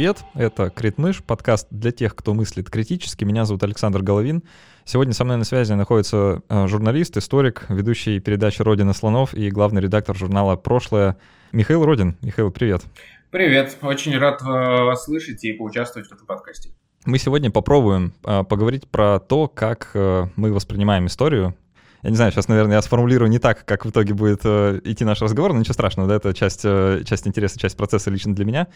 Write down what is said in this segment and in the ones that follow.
привет! Это Критмыш, подкаст для тех, кто мыслит критически. Меня зовут Александр Головин. Сегодня со мной на связи находится э, журналист, историк, ведущий передачи «Родина слонов» и главный редактор журнала «Прошлое» Михаил Родин. Михаил, привет! Привет! Очень рад э, вас слышать и поучаствовать в этом подкасте. Мы сегодня попробуем э, поговорить про то, как мы воспринимаем историю, я не знаю, сейчас, наверное, я сформулирую не так, как в итоге будет э, идти наш разговор, но ничего страшного, да, это часть, э, часть интереса, часть процесса лично для меня.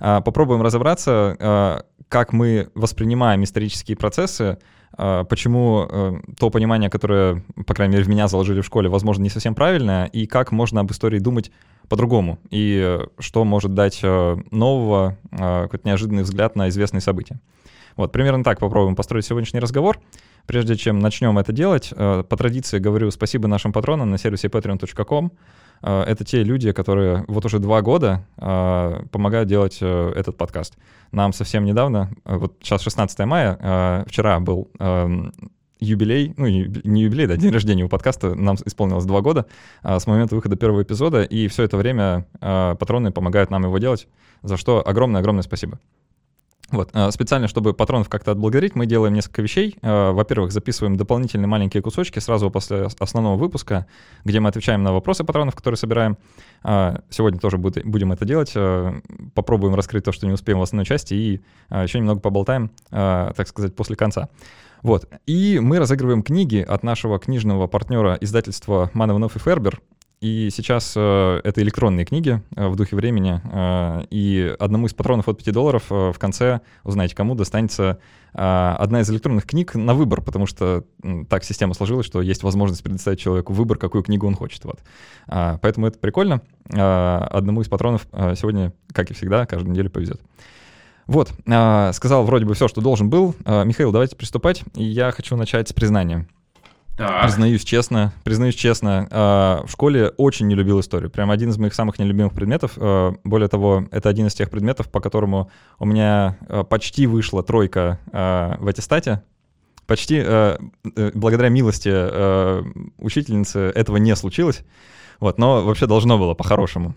Э, попробуем разобраться, э, как мы воспринимаем исторические процессы, э, почему э, то понимание, которое, по крайней мере, в меня заложили в школе, возможно, не совсем правильное, и как можно об истории думать по-другому, и э, что может дать нового, какой-то неожиданный взгляд на известные события. Вот, примерно так попробуем построить сегодняшний разговор. Прежде чем начнем это делать, э, по традиции говорю спасибо нашим патронам на сервисе patreon.com. Э, это те люди, которые вот уже два года э, помогают делать этот подкаст. Нам совсем недавно, вот сейчас 16 мая, вчера был эм, юбилей, ну не юбилей, да, день рождения у подкаста, нам исполнилось два года с момента выхода первого эпизода, и все это время патроны помогают нам его делать, за что огромное-огромное спасибо. Вот, а, специально, чтобы патронов как-то отблагодарить, мы делаем несколько вещей. А, во-первых, записываем дополнительные маленькие кусочки сразу после основного выпуска, где мы отвечаем на вопросы патронов, которые собираем. А, сегодня тоже будем это делать. Попробуем раскрыть то, что не успеем в основной части, и еще немного поболтаем, так сказать, после конца. Вот. И мы разыгрываем книги от нашего книжного партнера издательства Манованов и Фербер. И сейчас э, это электронные книги э, в духе времени. Э, и одному из патронов от 5 долларов э, в конце, узнаете, кому достанется э, одна из электронных книг на выбор, потому что э, так система сложилась, что есть возможность предоставить человеку выбор, какую книгу он хочет. Вот. Э, поэтому это прикольно. Э, одному из патронов э, сегодня, как и всегда, каждую неделю повезет. Вот, э, сказал вроде бы все, что должен был. Э, Михаил, давайте приступать. И я хочу начать с признания. Так. Признаюсь честно, признаюсь честно, э, в школе очень не любил историю. Прям один из моих самых нелюбимых предметов. Э, более того, это один из тех предметов, по которому у меня э, почти вышла тройка э, в аттестате. Почти э, э, благодаря милости э, учительницы этого не случилось. Вот, но вообще должно было по-хорошему.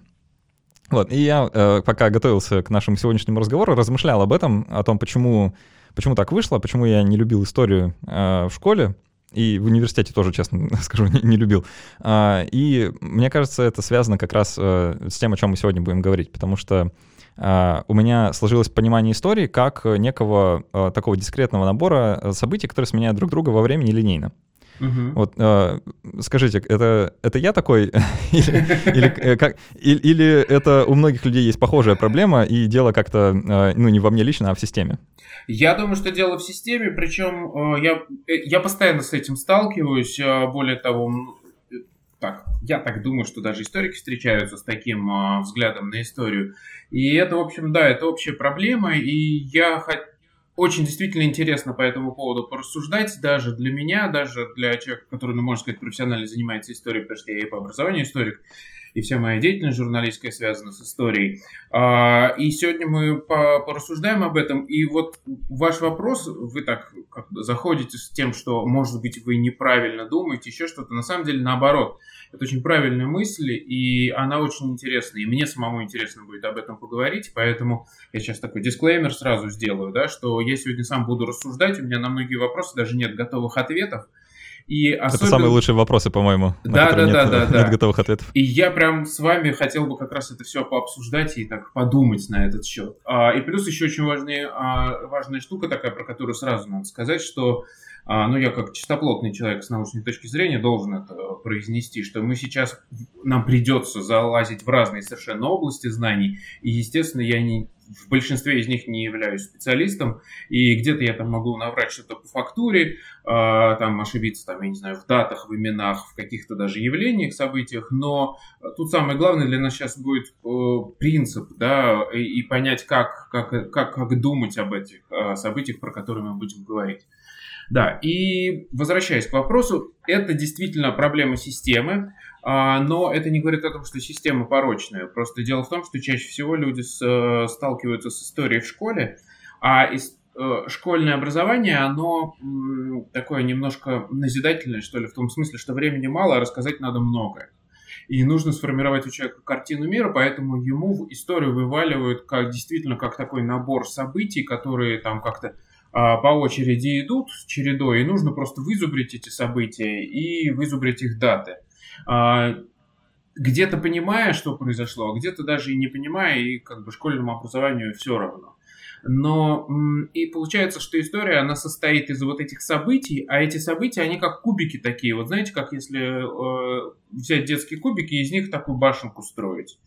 Вот, и я, э, пока готовился к нашему сегодняшнему разговору, размышлял об этом, о том, почему, почему так вышло, почему я не любил историю э, в школе и в университете тоже, честно скажу, не, не любил. А, и мне кажется, это связано как раз э, с тем, о чем мы сегодня будем говорить, потому что а, у меня сложилось понимание истории как некого э, такого дискретного набора событий, которые сменяют друг друга во времени линейно. Угу. Вот э, скажите, это, это я такой? или, или, э, как, или, или это у многих людей есть похожая проблема, и дело как-то, э, ну, не во мне лично, а в системе? Я думаю, что дело в системе, причем э, я, э, я постоянно с этим сталкиваюсь. Э, более того, так, я так думаю, что даже историки встречаются с таким э, взглядом на историю. И это, в общем, да, это общая проблема. И я хочу очень действительно интересно по этому поводу порассуждать, даже для меня, даже для человека, который, ну, можно сказать, профессионально занимается историей, потому что я и по образованию историк, и вся моя деятельность журналистская связана с историей. А, и сегодня мы порассуждаем об этом. И вот ваш вопрос, вы так как заходите с тем, что, может быть, вы неправильно думаете, еще что-то. На самом деле, наоборот. Это очень правильная мысль, и она очень интересная. И мне самому интересно будет об этом поговорить, поэтому я сейчас такой дисклеймер сразу сделаю, да, что я сегодня сам буду рассуждать, у меня на многие вопросы даже нет готовых ответов, и особенно... Это самые лучшие вопросы, по-моему, да, да, нет, да, да, нет да. готовых ответов. И я прям с вами хотел бы как раз это все пообсуждать и так подумать на этот счет. А, и плюс еще очень важная, а, важная штука такая, про которую сразу надо сказать, что а, ну, я как чистоплотный человек с научной точки зрения должен это произнести, что мы сейчас, нам придется залазить в разные совершенно области знаний, и, естественно, я не, в большинстве из них не являюсь специалистом, и где-то я там могу наврать что-то по фактуре, э, там ошибиться, там, я не знаю, в датах, в именах, в каких-то даже явлениях, событиях, но тут самое главное для нас сейчас будет э, принцип, да, и, понять, как, как, как, как думать об этих э, событиях, про которые мы будем говорить. Да, и возвращаясь к вопросу, это действительно проблема системы, а, но это не говорит о том, что система порочная. Просто дело в том, что чаще всего люди с, э, сталкиваются с историей в школе, а из, э, школьное образование, оно такое немножко назидательное, что ли, в том смысле, что времени мало, а рассказать надо многое. и нужно сформировать у человека картину мира, поэтому ему в историю вываливают как действительно как такой набор событий, которые там как-то а, по очереди идут чередой, и нужно просто вызубрить эти события и вызубрить их даты. А, где-то понимая, что произошло, а где-то даже и не понимая, и как бы школьному образованию все равно. Но и получается, что история, она состоит из вот этих событий, а эти события, они как кубики такие. Вот знаете, как если э, взять детские кубики и из них такую башенку строить.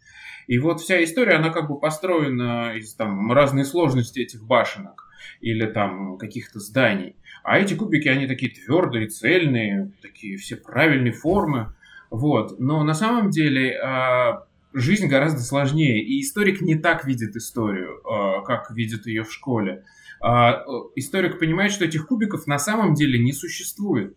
И вот вся история, она как бы построена из там разной сложности этих башенок или там каких-то зданий. А эти кубики, они такие твердые, цельные, такие все правильные формы. Вот. Но на самом деле а, жизнь гораздо сложнее, и историк не так видит историю, а, как видит ее в школе. А, историк понимает, что этих кубиков на самом деле не существует.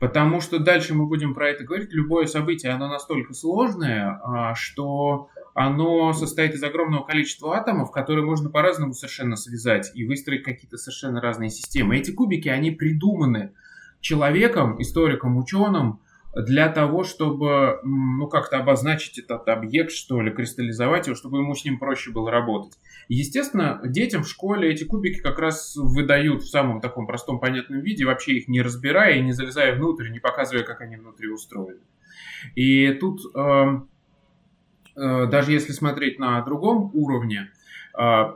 Потому что дальше мы будем про это говорить. Любое событие, оно настолько сложное, что оно состоит из огромного количества атомов, которые можно по-разному совершенно связать и выстроить какие-то совершенно разные системы. Эти кубики, они придуманы человеком, историком, ученым, для того, чтобы, ну, как-то обозначить этот объект, что ли, кристаллизовать его, чтобы ему с ним проще было работать. Естественно, детям в школе эти кубики как раз выдают в самом таком простом, понятном виде, вообще их не разбирая и не залезая внутрь, не показывая, как они внутри устроены. И тут, э, э, даже если смотреть на другом уровне, э,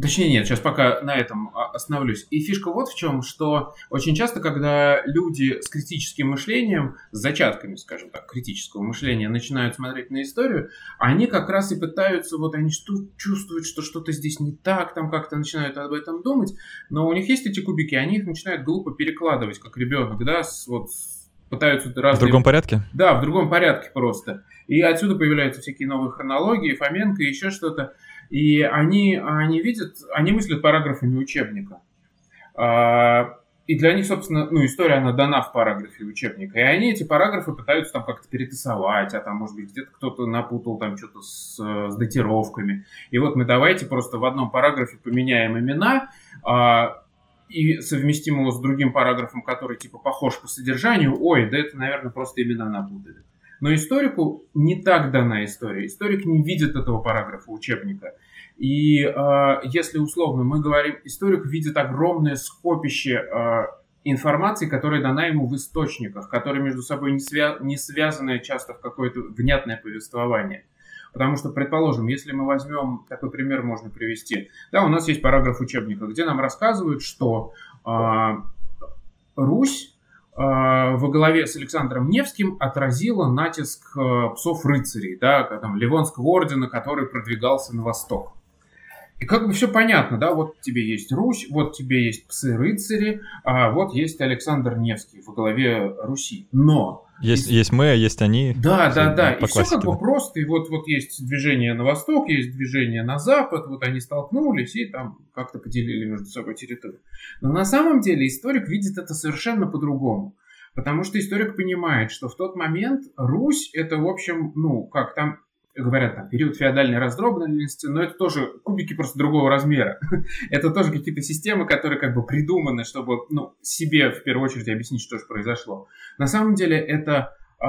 Точнее, нет, сейчас пока на этом остановлюсь. И фишка вот в чем, что очень часто, когда люди с критическим мышлением, с зачатками, скажем так, критического мышления, начинают смотреть на историю, они как раз и пытаются, вот они чувствуют, что что-то здесь не так, там как-то начинают об этом думать, но у них есть эти кубики, они их начинают глупо перекладывать, как ребенок, да, с, вот пытаются разные... В другом порядке? Да, в другом порядке просто. И отсюда появляются всякие новые хронологии, Фоменко, еще что-то. И они, они видят, они мыслят параграфами учебника. А, и для них, собственно, ну, история, она дана в параграфе учебника. И они эти параграфы пытаются там как-то перетасовать, а там, может быть, где-то кто-то напутал там что-то с, с датировками. И вот мы давайте просто в одном параграфе поменяем имена, а, и совместим его с другим параграфом, который типа похож по содержанию. Ой, да это, наверное, просто имена напутали. Но историку не так дана история. Историк не видит этого параграфа учебника. И э, если условно мы говорим, историк видит огромное скопище э, информации, которая дана ему в источниках, которые между собой не, свя не связаны часто в какое-то внятное повествование. Потому что, предположим, если мы возьмем, такой пример можно привести, да, у нас есть параграф учебника, где нам рассказывают, что э, Русь во главе с Александром Невским отразила натиск э, псов-рыцарей, да, там, Ливонского ордена, который продвигался на восток. И как бы все понятно, да, вот тебе есть Русь, вот тебе есть псы-рыцари, а вот есть Александр Невский во главе Руси. Но... Есть, есть мы, а есть они. Да, да, да. И все как бы просто. И вот, вот есть движение на восток, есть движение на запад, вот они столкнулись и там как-то поделили между собой территорию. Но на самом деле историк видит это совершенно по-другому. Потому что историк понимает, что в тот момент Русь это, в общем, ну, как там говорят, там, период феодальной раздробленности, но это тоже кубики просто другого размера. это тоже какие-то системы, которые как бы придуманы, чтобы, ну, себе в первую очередь объяснить, что же произошло. На самом деле это э,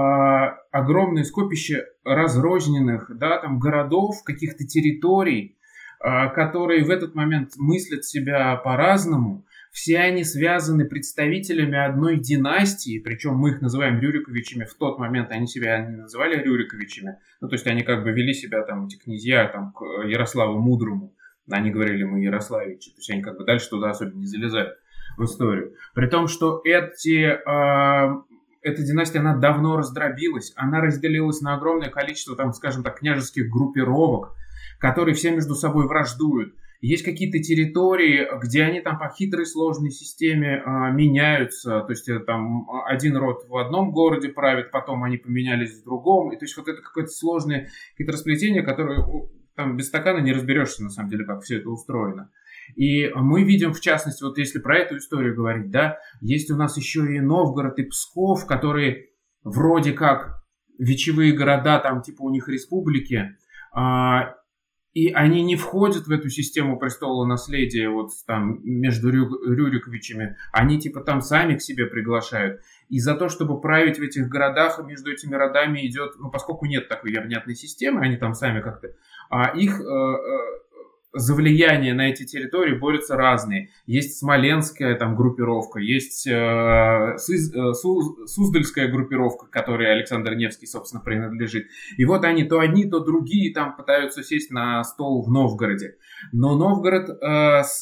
огромное скопище разрозненных, да, там, городов, каких-то территорий, э, которые в этот момент мыслят себя по-разному, все они связаны представителями одной династии, причем мы их называем Рюриковичами, в тот момент они себя не называли Рюриковичами, ну, то есть они как бы вели себя, там, эти князья, там, к Ярославу Мудрому, они говорили, мы Ярославичи, то есть они как бы дальше туда особенно не залезают в историю. При том, что эти, э, эта династия, она давно раздробилась, она разделилась на огромное количество, там, скажем так, княжеских группировок, которые все между собой враждуют. Есть какие-то территории, где они там по хитрой сложной системе а, меняются. То есть это там один род в одном городе правит, потом они поменялись в другом. И то есть вот это какое-то сложное хитросплетение, которое там без стакана не разберешься на самом деле, как все это устроено. И мы видим, в частности, вот если про эту историю говорить, да, есть у нас еще и Новгород и Псков, которые вроде как вечевые города, там типа у них республики, а, и они не входят в эту систему престола наследия вот там между Рю, Рюриковичами. Они типа там сами к себе приглашают. И за то, чтобы править в этих городах, между этими родами идет, ну, поскольку нет такой явнятной системы, они там сами как-то, а их э, э, за влияние на эти территории борются разные. Есть смоленская там группировка, есть э, Суз, э, Суздальская группировка, которой Александр Невский, собственно, принадлежит. И вот они, то одни, то другие там пытаются сесть на стол в Новгороде. Но Новгород э, с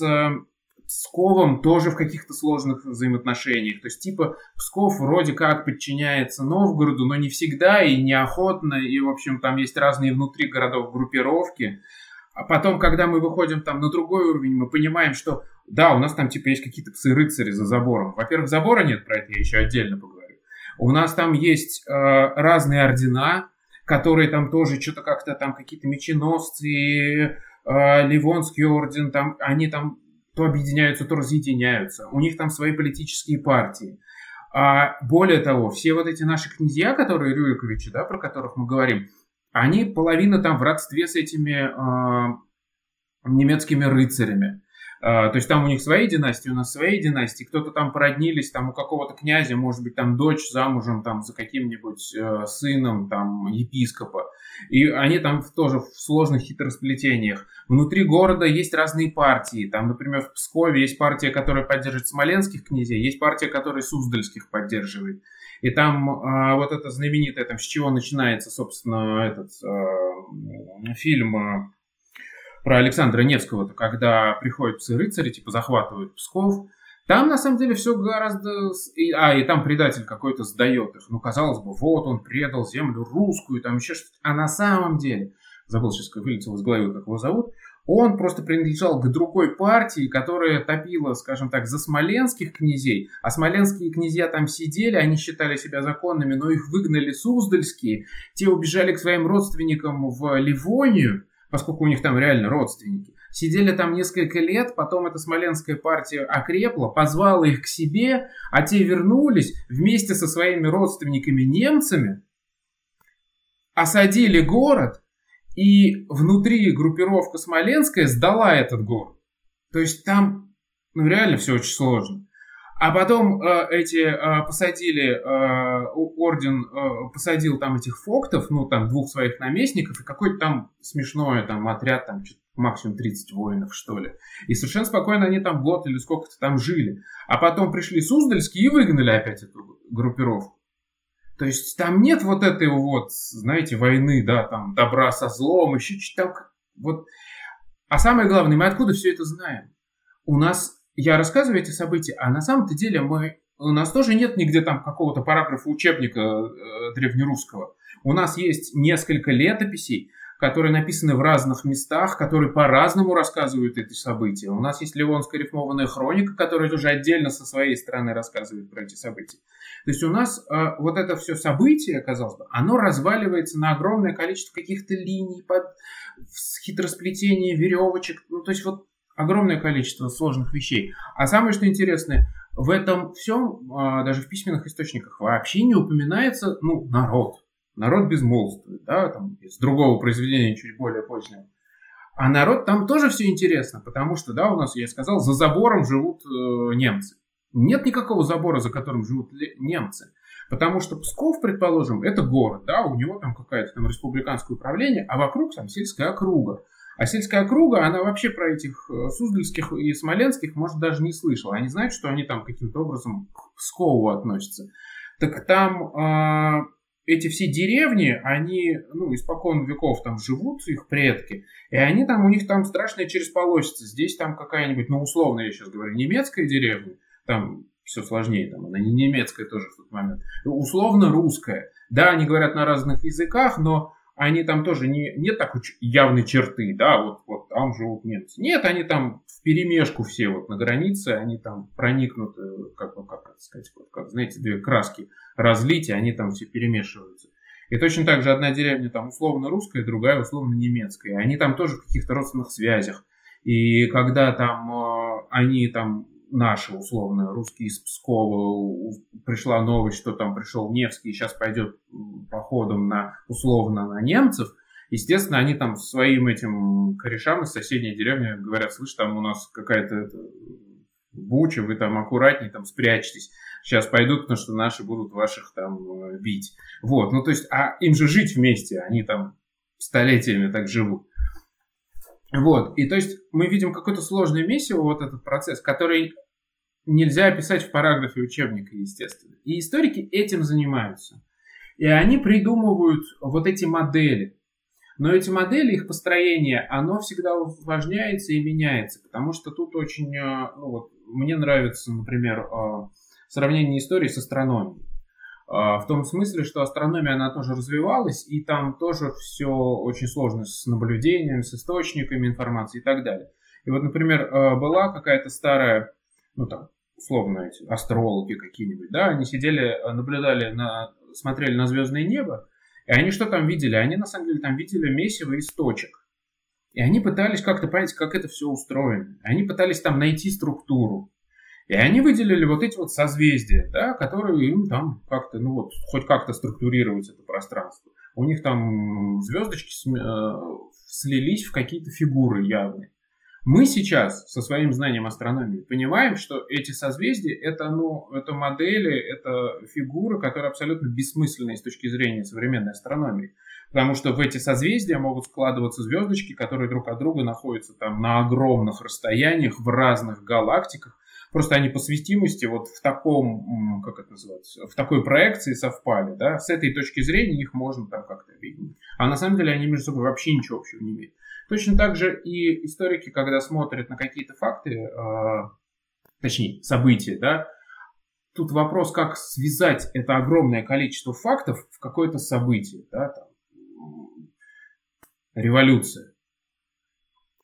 Псковом тоже в каких-то сложных взаимоотношениях. То есть, типа, Псков вроде как подчиняется Новгороду, но не всегда и неохотно. И, в общем, там есть разные внутри городов группировки. А потом, когда мы выходим там на другой уровень, мы понимаем, что да, у нас там типа есть какие-то псы-рыцари за забором. Во-первых, забора нет, про это я еще отдельно поговорю. У нас там есть э, разные ордена, которые там тоже что-то как-то там какие-то меченосцы, э, Ливонский орден, там они там то объединяются, то разъединяются. У них там свои политические партии. А более того, все вот эти наши князья, которые Рюриковичи, да, про которых мы говорим, они половина там в родстве с этими э, немецкими рыцарями. Uh, то есть там у них свои династии, у нас свои династии. Кто-то там породнились, там у какого-то князя, может быть, там дочь замужем там за каким-нибудь uh, сыном там епископа. И они там тоже в сложных хитросплетениях. Внутри города есть разные партии. Там, например, в Пскове есть партия, которая поддерживает смоленских князей, есть партия, которая суздальских поддерживает. И там а, вот это знаменитое, там с чего начинается, собственно, этот а, фильм а, про Александра Невского, когда приходят псы-рыцари, типа захватывают Псков. Там, на самом деле, все гораздо... А, и там предатель какой-то сдает их. Ну, казалось бы, вот он предал землю русскую, там еще что-то. А на самом деле, забыл сейчас, как вылетел из головы, как его зовут, он просто принадлежал к другой партии, которая топила, скажем так, за смоленских князей, а смоленские князья там сидели, они считали себя законными, но их выгнали суздальские, те убежали к своим родственникам в Ливонию, поскольку у них там реально родственники. Сидели там несколько лет, потом эта смоленская партия окрепла, позвала их к себе, а те вернулись вместе со своими родственниками-немцами, осадили город, и внутри группировка Смоленская сдала этот город. То есть там ну, реально все очень сложно. А потом э, эти э, посадили, э, орден э, посадил там этих фоктов, ну там двух своих наместников и какой-то там смешной там отряд, там максимум 30 воинов что ли. И совершенно спокойно они там год или сколько-то там жили. А потом пришли Суздальские и выгнали опять эту группировку. То есть там нет вот этой вот, знаете, войны, да, там добра со злом, еще что-то там. Вот. А самое главное, мы откуда все это знаем? У нас, я рассказываю эти события, а на самом-то деле мы, у нас тоже нет нигде там какого-то параграфа учебника э, древнерусского. У нас есть несколько летописей, которые написаны в разных местах, которые по-разному рассказывают эти события. У нас есть Ливонская рифмованная хроника, которая тоже отдельно со своей стороны рассказывает про эти события. То есть у нас э, вот это все событие, казалось бы, оно разваливается на огромное количество каких-то линий, под хитросплетение веревочек. Ну, то есть вот огромное количество сложных вещей. А самое что интересное, в этом всем, э, даже в письменных источниках, вообще не упоминается ну, народ народ безмолвствует, да, там, из другого произведения, чуть более позднего. А народ там тоже все интересно, потому что, да, у нас, я сказал, за забором живут э, немцы. Нет никакого забора, за которым живут немцы. Потому что Псков, предположим, это город, да, у него там какое-то там республиканское управление, а вокруг там сельская округа. А сельская округа, она вообще про этих э, Суздальских и Смоленских, может, даже не слышала. Они знают, что они там каким-то образом к Пскову относятся. Так там э, эти все деревни, они, ну, испокон веков там живут, их предки, и они там, у них там страшная через полосица. Здесь там какая-нибудь, ну, условно, я сейчас говорю, немецкая деревня, там все сложнее, там она не немецкая тоже в тот момент, условно русская. Да, они говорят на разных языках, но они там тоже не, нет такой явной черты, да, вот, вот там живут немцы. Нет, они там в перемешку все вот на границе, они там проникнуты, как, ну, как сказать, вот, как, знаете, две краски разлить, и они там все перемешиваются. И точно так же одна деревня там условно русская, другая условно немецкая. Они там тоже в каких-то родственных связях. И когда там э, они там наши, условно, русские из Пскова, пришла новость, что там пришел Невский и сейчас пойдет походом на, условно, на немцев, Естественно, они там своим этим корешам из соседней деревни говорят, слышь, там у нас какая-то буча, вы там аккуратнее, там спрячьтесь. Сейчас пойдут, потому что наши будут ваших там э, бить. Вот, ну то есть, а им же жить вместе, они там столетиями так живут. Вот, и то есть мы видим какое-то сложное месиво, вот этот процесс, который нельзя описать в параграфе учебника, естественно. И историки этим занимаются. И они придумывают вот эти модели. Но эти модели, их построение, оно всегда усложняется и меняется, потому что тут очень, э, ну вот, мне нравится, например, э, сравнение истории с астрономией. Э, в том смысле, что астрономия, она тоже развивалась, и там тоже все очень сложно с наблюдением, с источниками информации и так далее. И вот, например, была какая-то старая, ну там, условно, эти астрологи какие-нибудь, да, они сидели, наблюдали, на, смотрели на звездное небо, и они что там видели? Они на самом деле там видели месиво из точек. И они пытались как-то понять, как это все устроено. Они пытались там найти структуру. И они выделили вот эти вот созвездия, да, которые им там как-то, ну вот, хоть как-то структурировать это пространство. У них там звездочки э, слились в какие-то фигуры явные. Мы сейчас со своим знанием астрономии понимаем, что эти созвездия это, ну, это модели, это фигуры, которые абсолютно бессмысленные с точки зрения современной астрономии. Потому что в эти созвездия могут складываться звездочки, которые друг от друга находятся там на огромных расстояниях, в разных галактиках. Просто они по светимости вот в таком, как это называется, в такой проекции совпали, да, с этой точки зрения их можно там как-то видеть. А на самом деле они между собой вообще ничего общего не имеют. Точно так же и историки, когда смотрят на какие-то факты, э, точнее, события, да, тут вопрос, как связать это огромное количество фактов в какое-то событие, да, там, революция.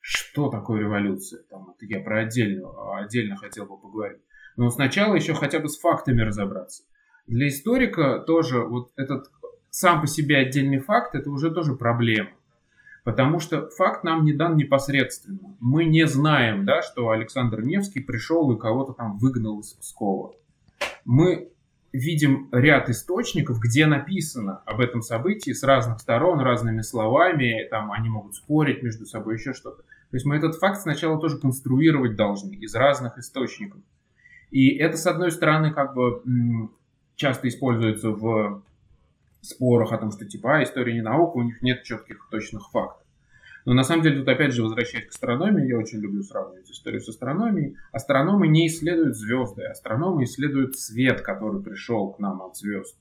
Что такое революция? Там, это я про отдельно, отдельно хотел бы поговорить. Но сначала еще хотя бы с фактами разобраться. Для историка тоже вот этот сам по себе отдельный факт, это уже тоже проблема. Потому что факт нам не дан непосредственно. Мы не знаем, да, что Александр Невский пришел и кого-то там выгнал из Пскова. Мы видим ряд источников, где написано об этом событии с разных сторон, разными словами, там они могут спорить между собой, еще что-то. То есть мы этот факт сначала тоже конструировать должны из разных источников. И это, с одной стороны, как бы часто используется в спорах о том, что типа, а, история не наука, у них нет четких точных фактов. Но на самом деле тут опять же возвращаясь к астрономии, я очень люблю сравнивать историю с астрономией. Астрономы не исследуют звезды, астрономы исследуют свет, который пришел к нам от звезд.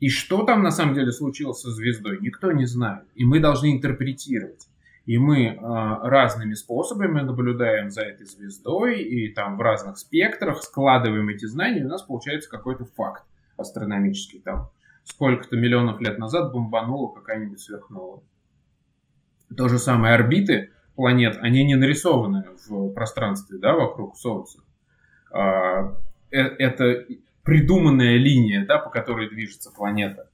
И что там на самом деле случилось со звездой, никто не знает. И мы должны интерпретировать. И мы э, разными способами наблюдаем за этой звездой и там в разных спектрах складываем эти знания, и у нас получается какой-то факт астрономический. Там сколько-то миллионов лет назад бомбанула какая-нибудь сверхновая. То же самое орбиты планет, они не нарисованы в пространстве да, вокруг Солнца. А, э, это придуманная линия, да, по которой движется планета.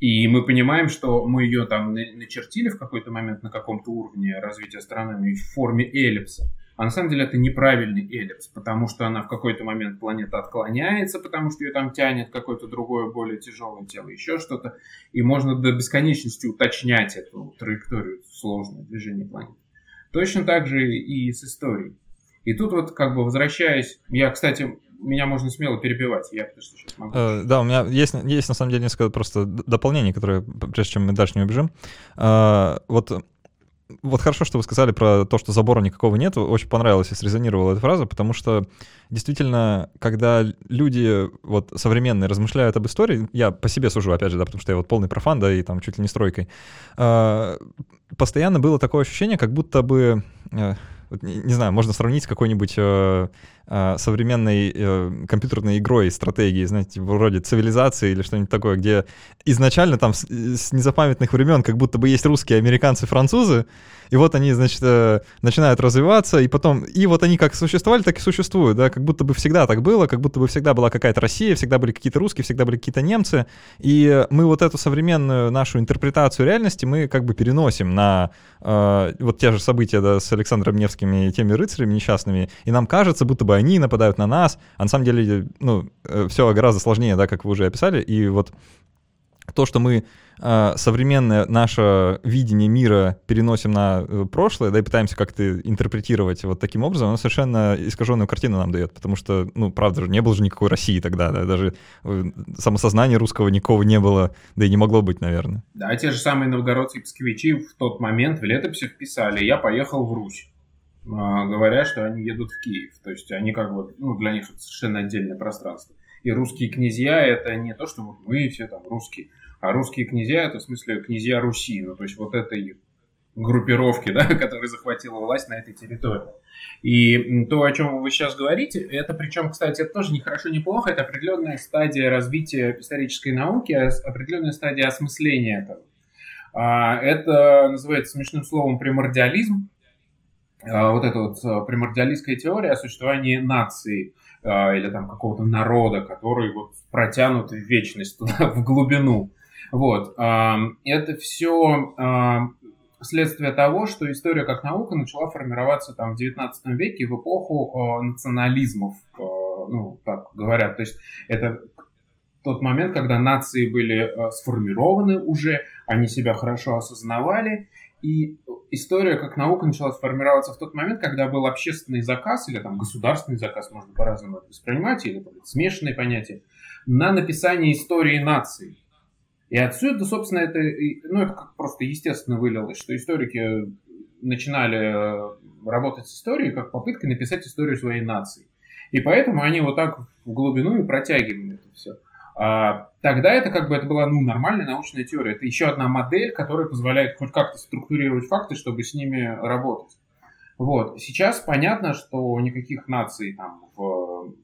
И мы понимаем, что мы ее там начертили в какой-то момент на каком-то уровне развития астрономии в форме эллипса. А на самом деле это неправильный эллипс, потому что она в какой-то момент планета отклоняется, потому что ее там тянет какое-то другое, более тяжелое тело, еще что-то. И можно до бесконечности уточнять эту траекторию сложного движения планеты. Точно так же и с историей. И тут вот как бы возвращаясь, я, кстати, меня можно смело перебивать, я потому что сейчас могу. Uh, да, у меня есть, есть на самом деле несколько просто дополнений, которые, прежде чем мы дальше не убежим. Uh, вот вот хорошо, что вы сказали про то, что забора никакого нет. Очень понравилось и срезонировала эта фраза, потому что действительно, когда люди вот современные размышляют об истории, я по себе сужу, опять же, да, потому что я вот полный профан, да, и там чуть ли не стройкой, э, постоянно было такое ощущение, как будто бы, э, не, не знаю, можно сравнить с какой-нибудь э, э, современной э, компьютерной игрой, стратегией, знаете, вроде цивилизации или что-нибудь такое, где изначально там с, с незапамятных времен как будто бы есть русские, американцы, французы, и вот они, значит, э, начинают развиваться, и потом, и вот они как существовали, так и существуют, да, как будто бы всегда так было, как будто бы всегда была какая-то Россия, всегда были какие-то русские, всегда были какие-то немцы, и мы вот эту современную нашу интерпретацию реальности мы как бы переносим на э, вот те же события да, с Александром Невским и теми рыцарями несчастными, и нам кажется, будто бы они нападают на нас, а на самом деле, ну, э, все гораздо сложнее, да, как вы уже описали, и вот то, что мы э, современное наше видение мира переносим на э, прошлое, да, и пытаемся как-то интерпретировать вот таким образом, оно совершенно искаженную картину нам дает, потому что, ну, правда же, не было же никакой России тогда, да, даже самосознания русского никого не было, да и не могло быть, наверное. Да, те же самые новгородцы и псковичи в тот момент в летописях писали «я поехал в Русь», говоря, что они едут в Киев, то есть они как бы, ну, для них это совершенно отдельное пространство. И русские князья — это не то, что мы все там русские, а русские князья — это в смысле князья Руси, ну то есть вот этой группировки, да, которая захватила власть на этой территории. И то, о чем вы сейчас говорите, это причем, кстати, это тоже не хорошо, не плохо, это определенная стадия развития исторической науки, а определенная стадия осмысления этого. А, это называется смешным словом примордиализм. А, вот эта вот примордиалистская теория о существовании нации или там какого-то народа, который вот протянут в вечность туда, в глубину. Вот. Это все следствие того, что история как наука начала формироваться там в 19 веке в эпоху национализмов, ну, так говорят. То есть это тот момент, когда нации были сформированы уже, они себя хорошо осознавали, и история как наука начала формироваться в тот момент, когда был общественный заказ, или там государственный заказ, можно по-разному это воспринимать, или там, смешанные понятия, на написание истории нации. И отсюда, собственно, это, ну, это как просто естественно вылилось, что историки начинали э, работать с историей как попыткой написать историю своей нации. И поэтому они вот так в глубину и протягивали это все. А, тогда это как бы это была ну, нормальная научная теория. Это еще одна модель, которая позволяет хоть как-то структурировать факты, чтобы с ними работать. Вот. Сейчас понятно, что никаких наций там в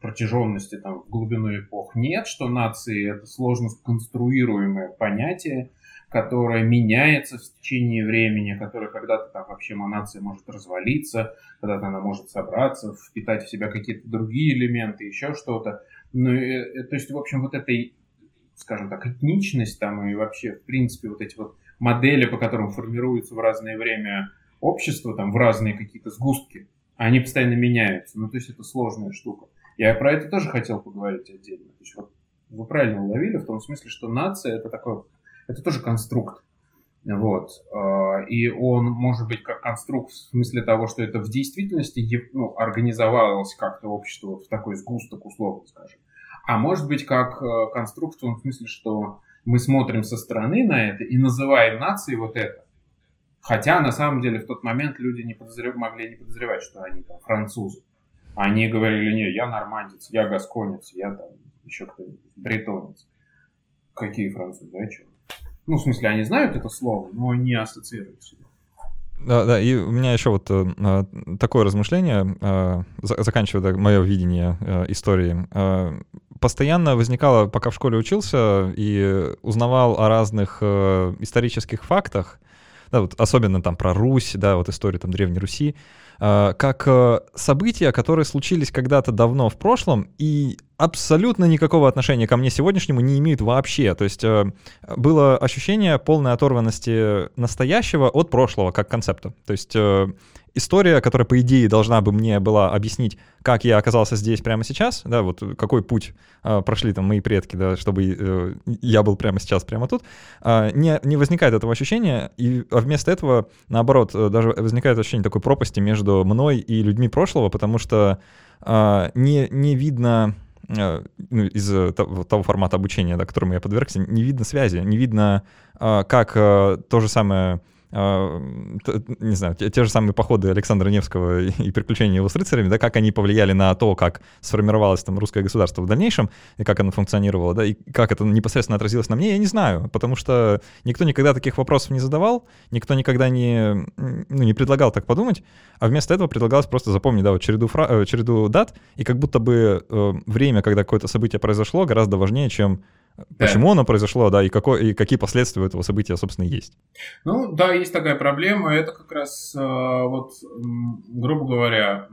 протяженности там, в глубину эпох нет, что нации — это сложно конструируемое понятие, которое меняется в течение времени, которое когда-то там вообще нация может развалиться, когда-то она может собраться, впитать в себя какие-то другие элементы, еще что-то. Ну, э, то есть, в общем, вот этой, скажем так, этничность там и вообще, в принципе, вот эти вот модели, по которым формируются в разное время общество, там, в разные какие-то сгустки, они постоянно меняются. Ну, то есть, это сложная штука. Я про это тоже хотел поговорить отдельно. То есть, вот вы правильно уловили в том смысле, что нация это такой, это тоже конструкт. Вот. А, и он может быть как конструкт в смысле того, что это в действительности ну, организовалось как-то общество в такой сгусток, условно скажем. А может быть как э, конструкт в смысле, что мы смотрим со стороны на это и называем нацией вот это. Хотя на самом деле в тот момент люди не подозрев... могли не подозревать, что они там французы. Они говорили, не, я нормандец, я гасконец, я там еще кто-нибудь, бретонец. Какие французы, а что? Ну, в смысле, они знают это слово, но не ассоциируют себя. Да, да, и у меня еще вот э, такое размышление, э, заканчивая да, мое видение э, истории. Э, постоянно возникало, пока в школе учился и узнавал о разных э, исторических фактах, да, вот особенно там про Русь, да, вот историю там Древней Руси, Э, как э, события, которые случились когда-то давно в прошлом и абсолютно никакого отношения ко мне сегодняшнему не имеют вообще. То есть э, было ощущение полной оторванности настоящего от прошлого как концепта. То есть история, которая, по идее, должна бы мне была объяснить, как я оказался здесь прямо сейчас, да, вот какой путь э, прошли там мои предки, да, чтобы э, я был прямо сейчас, прямо тут, э, не, не возникает этого ощущения, и а вместо этого, наоборот, э, даже возникает ощущение такой пропасти между мной и людьми прошлого, потому что э, не, не видно э, ну, из того, того формата обучения, да, которому я подвергся, не видно связи, не видно, как то же самое не знаю, те, те же самые походы Александра Невского и приключения его с рыцарями, да, как они повлияли на то, как сформировалось там русское государство в дальнейшем, и как оно функционировало, да, и как это непосредственно отразилось на мне, я не знаю, потому что никто никогда таких вопросов не задавал, никто никогда не, ну, не предлагал так подумать, а вместо этого предлагалось просто запомнить, да, вот череду, фра... Э, череду дат, и как будто бы э, время, когда какое-то событие произошло, гораздо важнее, чем Почему да. оно произошло, да, и, какой, и какие последствия у этого события, собственно, есть? Ну, да, есть такая проблема. Это как раз, э, вот, грубо говоря,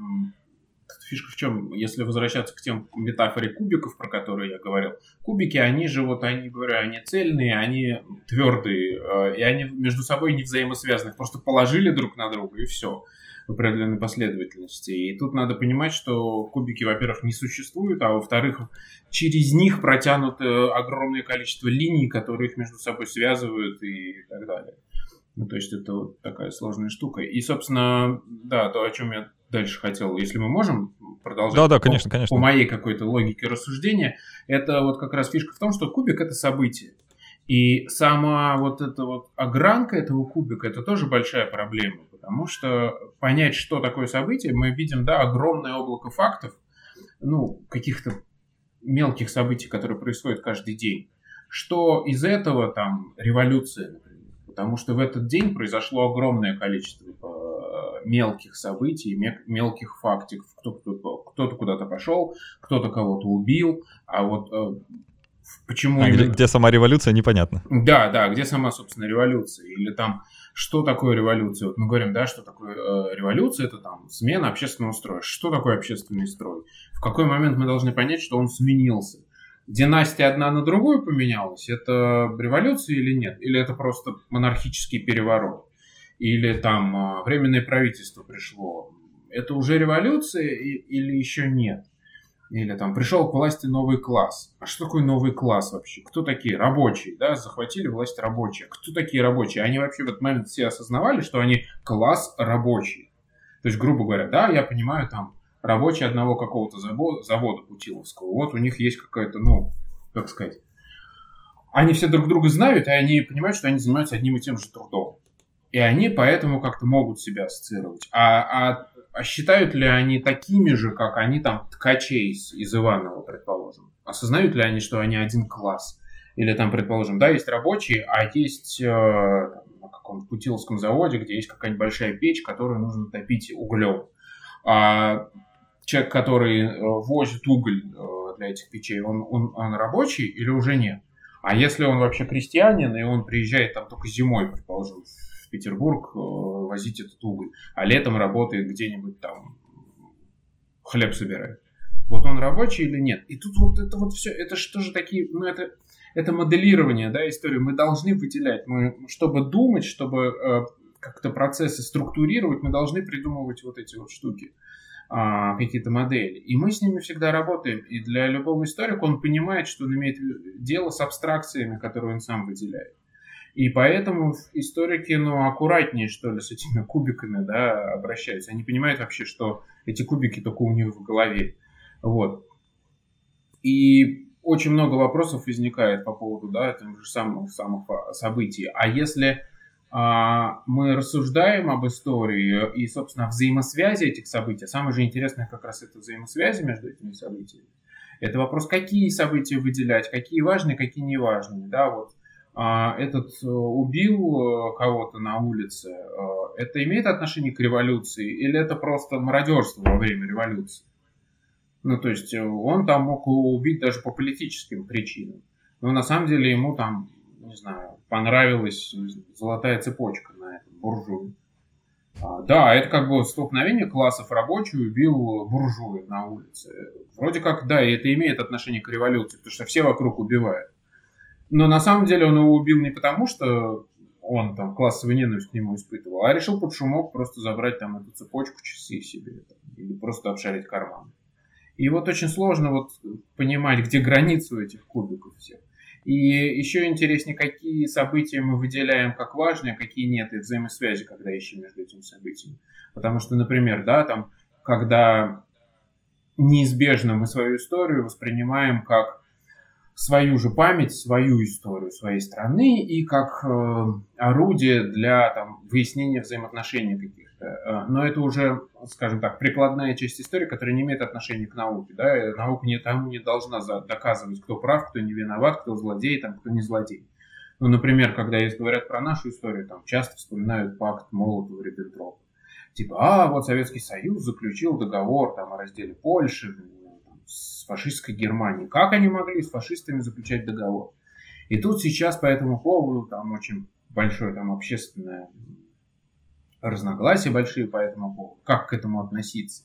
фишка в чем, если возвращаться к тем метафоре кубиков, про которые я говорил, кубики, они же, вот, они, говорю, они цельные, они твердые, э, и они между собой не взаимосвязаны. Просто положили друг на друга, и все. В определенной последовательности. И тут надо понимать, что кубики, во-первых, не существуют, а во-вторых, через них протянуто огромное количество линий, которые их между собой связывают и так далее. Ну, то есть это вот такая сложная штука. И, собственно, да, то, о чем я дальше хотел, если мы можем продолжать. Да, да, конечно, по, конечно. По моей какой-то логике рассуждения, это вот как раз фишка в том, что кубик это событие. И сама вот эта вот огранка этого кубика, это тоже большая проблема, потому что понять, что такое событие, мы видим, да, огромное облако фактов, ну, каких-то мелких событий, которые происходят каждый день. Что из этого там революция, например, потому что в этот день произошло огромное количество э, мелких событий, мелких фактов. Кто-то, кто-то куда-то пошел, кто-то кого-то убил, а вот э, почему... А именно... где, где сама революция, непонятно. Да, да, где сама, собственно, революция. Или там, что такое революция? Вот мы говорим, да, что такое э, революция, это там смена общественного строя. Что такое общественный строй? В какой момент мы должны понять, что он сменился? династия одна на другую поменялась, это революция или нет? Или это просто монархический переворот? Или там а, временное правительство пришло? Это уже революция или еще нет? Или там пришел к власти новый класс. А что такое новый класс вообще? Кто такие? Рабочие, да? Захватили власть рабочие. Кто такие рабочие? Они вообще в этот момент все осознавали, что они класс рабочий. То есть, грубо говоря, да, я понимаю, там рабочие одного какого-то завода, завода Путиловского. Вот у них есть какая-то, ну, как сказать, они все друг друга знают, и они понимают, что они занимаются одним и тем же трудом. И они поэтому как-то могут себя ассоциировать. А, а, а считают ли они такими же, как они там ткачей из, из Иванова, предположим? Осознают ли они, что они один класс? Или там, предположим, да, есть рабочие, а есть э, на каком-то Путиловском заводе, где есть какая-нибудь большая печь, которую нужно топить углем. А человек, который э, возит уголь э, для этих печей, он, он, он рабочий или уже нет? А если он вообще крестьянин, и он приезжает там только зимой, предположим, Петербург э, возить этот уголь, а летом работает где-нибудь там, хлеб собирает. Вот он рабочий или нет? И тут вот это вот все, это что же такие, ну это, это моделирование, да, истории. Мы должны выделять, мы, чтобы думать, чтобы э, как-то процессы структурировать, мы должны придумывать вот эти вот штуки а, какие-то модели. И мы с ними всегда работаем. И для любого историка он понимает, что он имеет дело с абстракциями, которые он сам выделяет. И поэтому историки, ну, аккуратнее, что ли, с этими кубиками, да, обращаются. Они понимают вообще, что эти кубики только у них в голове. Вот. И очень много вопросов возникает по поводу, да, этих же самых, самых событий. А если а, мы рассуждаем об истории и, собственно, взаимосвязи этих событий. Самое же интересное как раз это взаимосвязи между этими событиями. Это вопрос, какие события выделять, какие важные, какие не важные. Да, вот этот э, убил э, кого-то на улице, э, это имеет отношение к революции или это просто мародерство во время революции? Ну, то есть он там мог убить даже по политическим причинам. Но на самом деле ему там не знаю, понравилась золотая цепочка на этом буржуе. А, да, это как бы столкновение классов рабочих убил буржуя на улице. Вроде как, да, и это имеет отношение к революции, потому что все вокруг убивают. Но на самом деле он его убил не потому, что он там классовую ненависть к нему испытывал, а решил под шумок просто забрать там эту цепочку, часы себе, там, или просто обшарить карман. И вот очень сложно вот понимать, где границы у этих кубиков всех. И еще интереснее, какие события мы выделяем как важные, а какие нет, и взаимосвязи, когда ищем между этими событиями. Потому что, например, да, там, когда неизбежно мы свою историю воспринимаем как свою же память, свою историю своей страны и как э, орудие для там, выяснения взаимоотношений каких Э, но это уже, скажем так, прикладная часть истории, которая не имеет отношения к науке. Да? Наука не, тому не должна доказывать, кто прав, кто не виноват, кто злодей, там, кто не злодей. Ну, например, когда есть говорят про нашу историю, там часто вспоминают пакт Молотова-Риббентропа. Типа, а, вот Советский Союз заключил договор там, о разделе Польши с фашистской Германией. Как они могли с фашистами заключать договор? И тут сейчас по этому поводу там очень большое там общественное разногласия большие по этому поводу, как к этому относиться.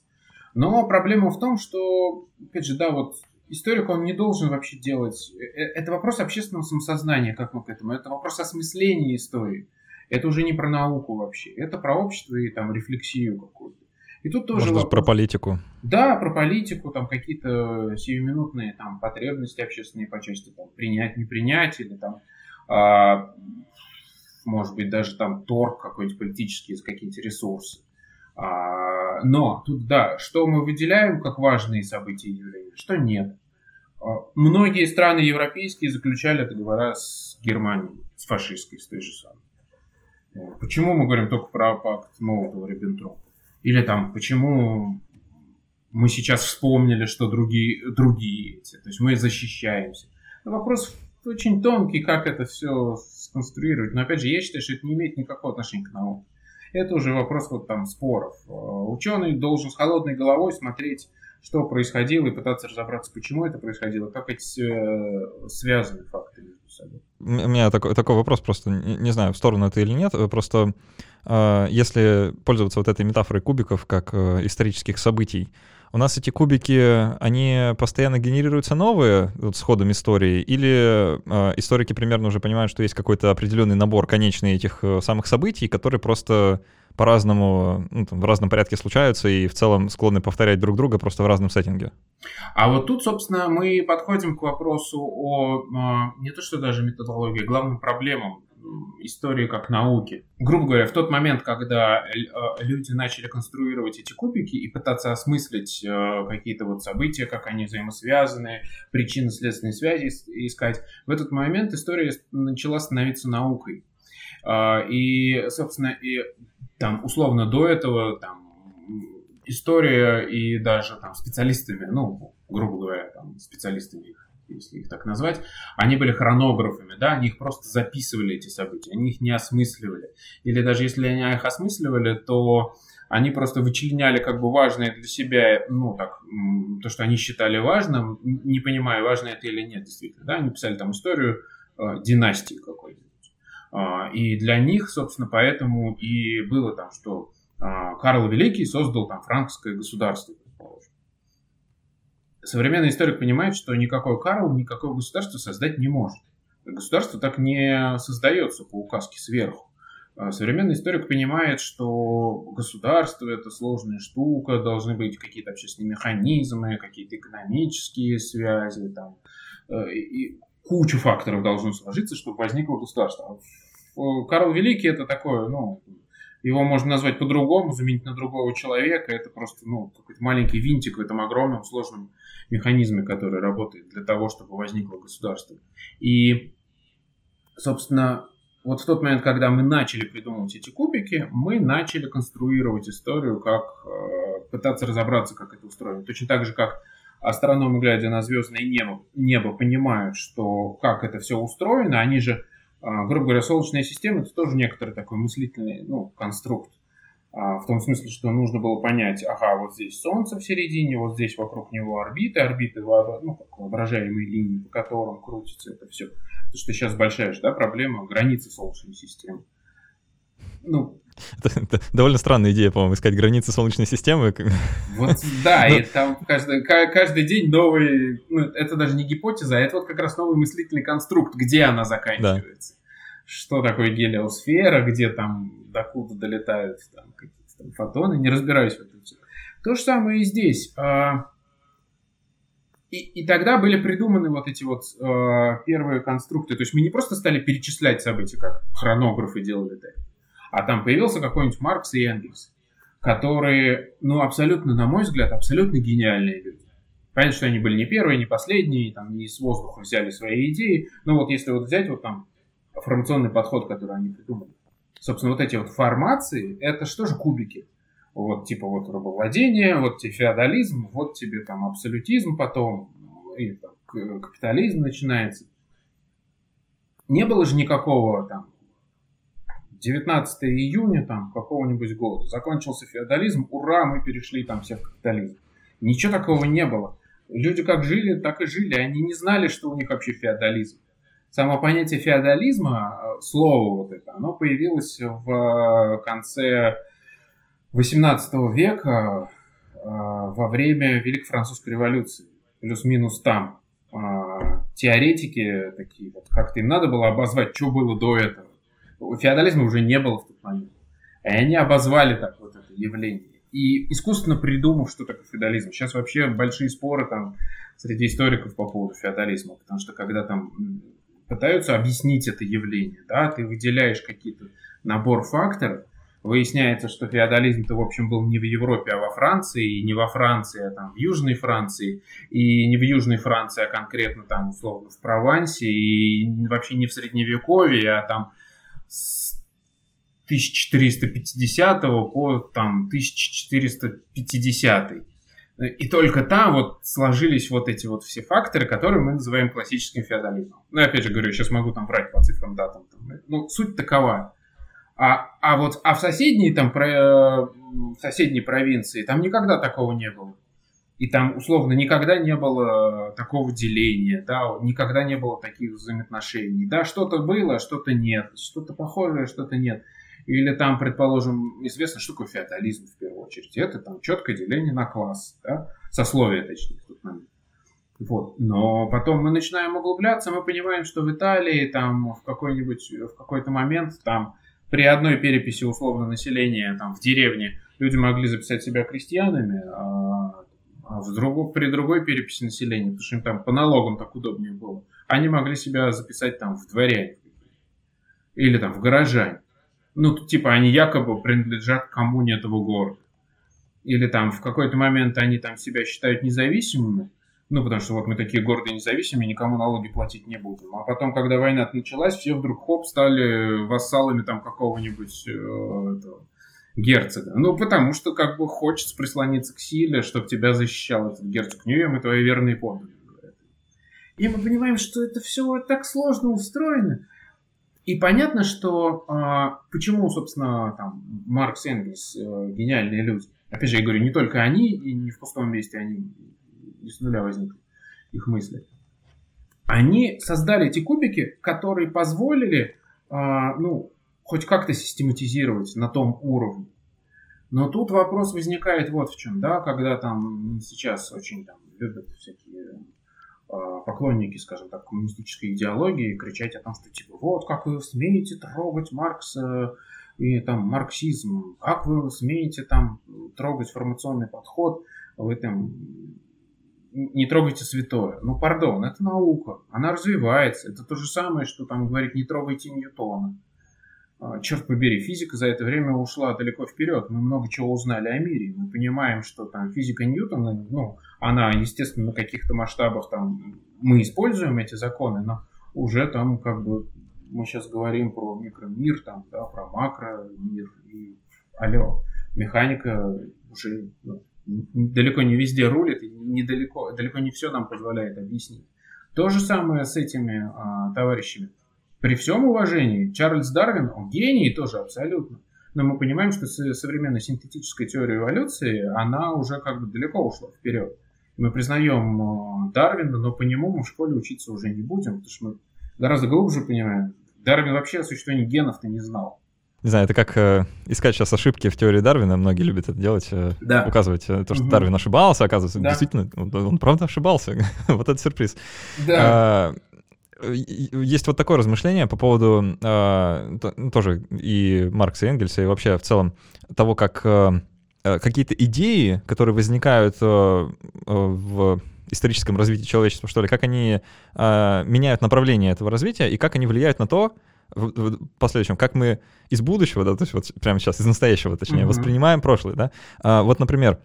Но проблема в том, что, опять же, да, вот историк, он не должен вообще делать... Э, э, это вопрос общественного самосознания, как мы к этому. Это вопрос осмысления истории. Это уже не про науку вообще. Это про общество и там рефлексию какую-то. И тут тоже Может, вопрос... про политику. Да, про политику, там какие-то сиюминутные там потребности общественные по части там, принять, не принять, или там, а, может быть, даже там торг какой-то политический какие-то ресурсы. А, но тут, да, что мы выделяем как важные события и явления, что нет. А, многие страны европейские заключали договора с Германией, с фашистской, с той же самой. Почему мы говорим только про пакт Молотова-Риббентропа? Или там, почему мы сейчас вспомнили, что другие, другие эти, то есть мы защищаемся. Но вопрос очень тонкий, как это все сконструировать. Но опять же, я считаю, что это не имеет никакого отношения к науке. Это уже вопрос вот там споров. Ученый должен с холодной головой смотреть что происходило, и пытаться разобраться, почему это происходило, как эти э, связаны факты между собой. У меня такой, такой вопрос просто, не, не знаю, в сторону это или нет, просто э, если пользоваться вот этой метафорой кубиков как э, исторических событий, у нас эти кубики, они постоянно генерируются новые вот, с ходом истории, или э, историки примерно уже понимают, что есть какой-то определенный набор конечный этих э, самых событий, которые просто по-разному, ну, там, в разном порядке случаются и в целом склонны повторять друг друга просто в разном сеттинге. А вот тут, собственно, мы подходим к вопросу о а, не то что даже методологии, а главным проблемам истории как науки. Грубо говоря, в тот момент, когда а, люди начали конструировать эти кубики и пытаться осмыслить какие-то вот события, как они взаимосвязаны, причины следственной связи искать, в этот момент история начала становиться наукой. И, собственно, и там условно до этого там история и даже там специалистами, ну, грубо говоря, там специалистами их, если их так назвать, они были хронографами, да, они их просто записывали, эти события, они их не осмысливали. Или даже если они их осмысливали, то они просто вычленяли как бы важное для себя, ну, так, то, что они считали важным, не понимая, важно это или нет, действительно, да, они писали там историю э, династии какой-то. А, и для них, собственно, поэтому и было там, что а, Карл Великий создал там франкское государство. Современный историк понимает, что никакой Карл никакое государство создать не может. Государство так не создается по указке сверху. А, современный историк понимает, что государство это сложная штука, должны быть какие-то общественные механизмы, какие-то экономические связи, там, э, и кучу факторов должно сложиться, чтобы возникло государство. Карл Великий это такое, ну, его можно назвать по-другому, заменить на другого человека. Это просто, ну, какой-то маленький винтик в этом огромном сложном механизме, который работает для того, чтобы возникло государство. И, собственно, вот в тот момент, когда мы начали придумывать эти кубики, мы начали конструировать историю, как э, пытаться разобраться, как это устроено. Точно так же, как астрономы, глядя на звездное небо, небо понимают, что как это все устроено, они же а, грубо говоря, Солнечная система это тоже некоторый такой мыслительный ну, конструкт. А, в том смысле, что нужно было понять, ага, вот здесь Солнце в середине, вот здесь вокруг него орбиты, орбиты, ну, как воображаемые линии, по которым крутится это все. Потому что сейчас большая же, да, проблема границы Солнечной системы. Ну, это, это довольно странная идея, по-моему, искать границы Солнечной системы. Вот, да, и там каждый, каждый день новый, ну, это даже не гипотеза, а это вот как раз новый мыслительный конструкт, где она заканчивается. Да. Что такое гелиосфера, где там, докуда долетают там, какие-то там фотоны, не разбираюсь в этом все. То же самое и здесь. А, и, и тогда были придуманы вот эти вот э, первые конструкты. То есть мы не просто стали перечислять события, как хронографы делали так, а там появился какой-нибудь Маркс и Энгельс, которые, ну, абсолютно, на мой взгляд, абсолютно гениальные люди. Понятно, что они были не первые, не последние, там, не с воздуха взяли свои идеи, но вот если вот взять вот там формационный подход, который они придумали, собственно, вот эти вот формации, это что же кубики? Вот, типа, вот рабовладение, вот тебе феодализм, вот тебе там абсолютизм потом, и там, капитализм начинается. Не было же никакого там 19 июня там какого-нибудь года. Закончился феодализм, ура, мы перешли там все в капитализм. Ничего такого не было. Люди как жили, так и жили. Они не знали, что у них вообще феодализм. Само понятие феодализма, э, слово вот это, оно появилось в конце 18 века э, во время Великой Французской революции. Плюс-минус там. Э, теоретики такие, вот как-то им надо было обозвать, что было до этого феодализма уже не было в тот момент. И они обозвали так вот это явление. и искусственно придумав, что такое феодализм. Сейчас вообще большие споры там среди историков по поводу феодализма, потому что когда там пытаются объяснить это явление, да, ты выделяешь какие-то набор факторов, выясняется, что феодализм-то, в общем, был не в Европе, а во Франции, и не во Франции, а там в Южной Франции, и не в Южной Франции, а конкретно там, условно, в Провансе, и вообще не в Средневековье, а там с 1450 по там 1450. И только там вот сложились вот эти вот все факторы, которые мы называем классическим феодализмом. Ну, опять же говорю, сейчас могу там врать по цифрам, датам. Там. Ну, суть такова. А, а вот а в соседней там про, в соседней провинции там никогда такого не было. И там, условно, никогда не было такого деления, да, никогда не было таких взаимоотношений. Да, что-то было, что-то нет, что-то похожее, что-то нет. Или там, предположим, известно, что такое феодализм в первую очередь. Это там четкое деление на класс, да? сословие точнее. Тут Вот. Но потом мы начинаем углубляться, мы понимаем, что в Италии там в какой-нибудь в какой-то момент там при одной переписи условно населения там в деревне люди могли записать себя крестьянами, а, а в другу, при другой переписи населения, потому что им там по налогам так удобнее было, они могли себя записать там в дворяне или там в горожане ну, типа, они якобы принадлежат коммуне этого города. Или там в какой-то момент они там себя считают независимыми, ну, потому что вот мы такие гордые независимые, никому налоги платить не будем. А потом, когда война началась, все вдруг хоп, стали вассалами там какого-нибудь э, этого, герцога. Ну, потому что как бы хочется прислониться к силе, чтобы тебя защищал этот герцог Ньюем и твои верные подданные. И мы понимаем, что это все так сложно устроено, и понятно, что а, почему, собственно, там Маркс, Энгельс э, гениальные люди. Опять же, я говорю, не только они, и не в пустом месте они не с нуля возникли их мысли. Они создали эти кубики, которые позволили, а, ну, хоть как-то систематизировать на том уровне. Но тут вопрос возникает вот в чем, да, когда там сейчас очень там любят всякие а, поклонники, скажем так, коммунистической идеологии кричать о том, что типа вот как вы смеете трогать Маркса и там марксизм, как вы смеете там трогать формационный подход, вы там не трогайте святое. Ну, пардон, это наука, она развивается. Это то же самое, что там говорить не трогайте Ньютона. А, черт побери, физика за это время ушла далеко вперед. Мы много чего узнали о мире. Мы понимаем, что там физика Ньютона, ну, она, естественно, на каких-то масштабах там мы используем эти законы, но уже там как бы мы сейчас говорим про микромир, там, да, про макромир и алло, механика уже ну, далеко не везде рулит и недалеко, далеко не все нам позволяет объяснить. То же самое с этими а, товарищами при всем уважении, Чарльз Дарвин, он гений тоже абсолютно. Но мы понимаем, что современная синтетическая теория эволюции, она уже как бы далеко ушла вперед. Мы признаем э, Дарвина, но по нему мы в школе учиться уже не будем, потому что мы гораздо глубже понимаем. Дарвин вообще о существовании генов-то не знал. Не знаю, это как э, искать сейчас ошибки в теории Дарвина. Многие любят это делать, э, да. указывать э, то, что угу. Дарвин ошибался, оказывается, да. действительно, он, он правда ошибался. вот это сюрприз. Да. А, есть вот такое размышление по поводу э, тоже и Маркса и Энгельса, и вообще в целом того, как э, э какие-то идеи, которые возникают э, в историческом развитии человечества, что ли, как они э, меняют направление этого развития и как они влияют на то, в, в последующем, как мы из будущего, да, то есть вот прямо сейчас, из настоящего, точнее, mm-hmm. воспринимаем прошлое, да. А, вот, например,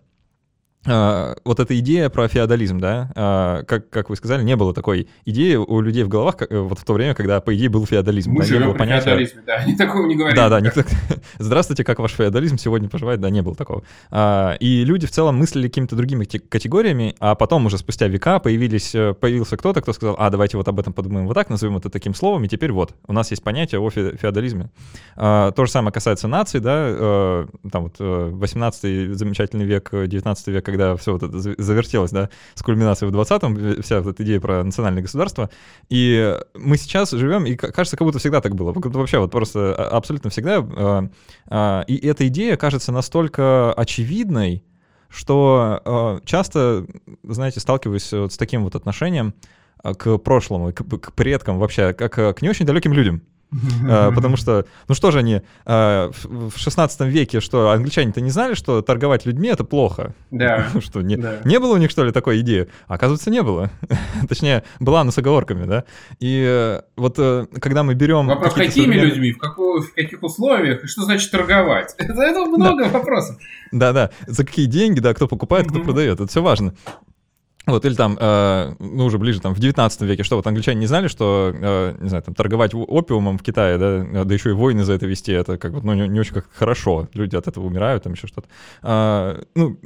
вот эта идея про феодализм, да, uh, как, как вы сказали, не было такой идеи у людей в головах как, вот в то время, когда, по идее, был феодализм. Мы да, живем при понятия... феодализме, да, они такого не говорили. Да, да, никто... здравствуйте, как ваш феодализм сегодня поживает, да, не было такого. Uh, и люди в целом мыслили какими-то другими категориями, а потом уже спустя века появились, э, появился кто-то, кто сказал, а, давайте вот об этом подумаем вот так, назовем это таким словом, и теперь вот, у нас есть понятие о феодализме. То же самое касается наций, да, э, там вот 18 э, замечательный век, 19 век, когда все вот это завертелось, да, с кульминацией в 20-м, вся вот эта идея про национальное государство. И мы сейчас живем, и кажется, как будто всегда так было. Вообще вот просто а, абсолютно всегда. А, а, и эта идея кажется настолько очевидной, что часто, знаете, сталкиваюсь вот с таким вот отношением к прошлому, к, к предкам вообще, как к не очень далеким людям. А, потому что, ну что же они, а, в 16 веке, что англичане-то не знали, что торговать людьми — это плохо? Да. Что, не, да. не было у них, что ли, такой идеи? А, оказывается, не было. Точнее, была, но с оговорками, да? И э, вот э, когда мы берем... Вопрос, какими современные... людьми, в, какого, в каких условиях, и что значит торговать? Это, это много да. вопросов. Да-да, за какие деньги, да, кто покупает, кто продает, это все важно. Вот, или там, э, ну, уже ближе, там, в 19 веке, что вот англичане не знали, что, э, не знаю, там, торговать опиумом в Китае, да, да еще и войны за это вести, это как бы, ну, не, не очень как хорошо, люди от этого умирают, там еще что-то. А, ну,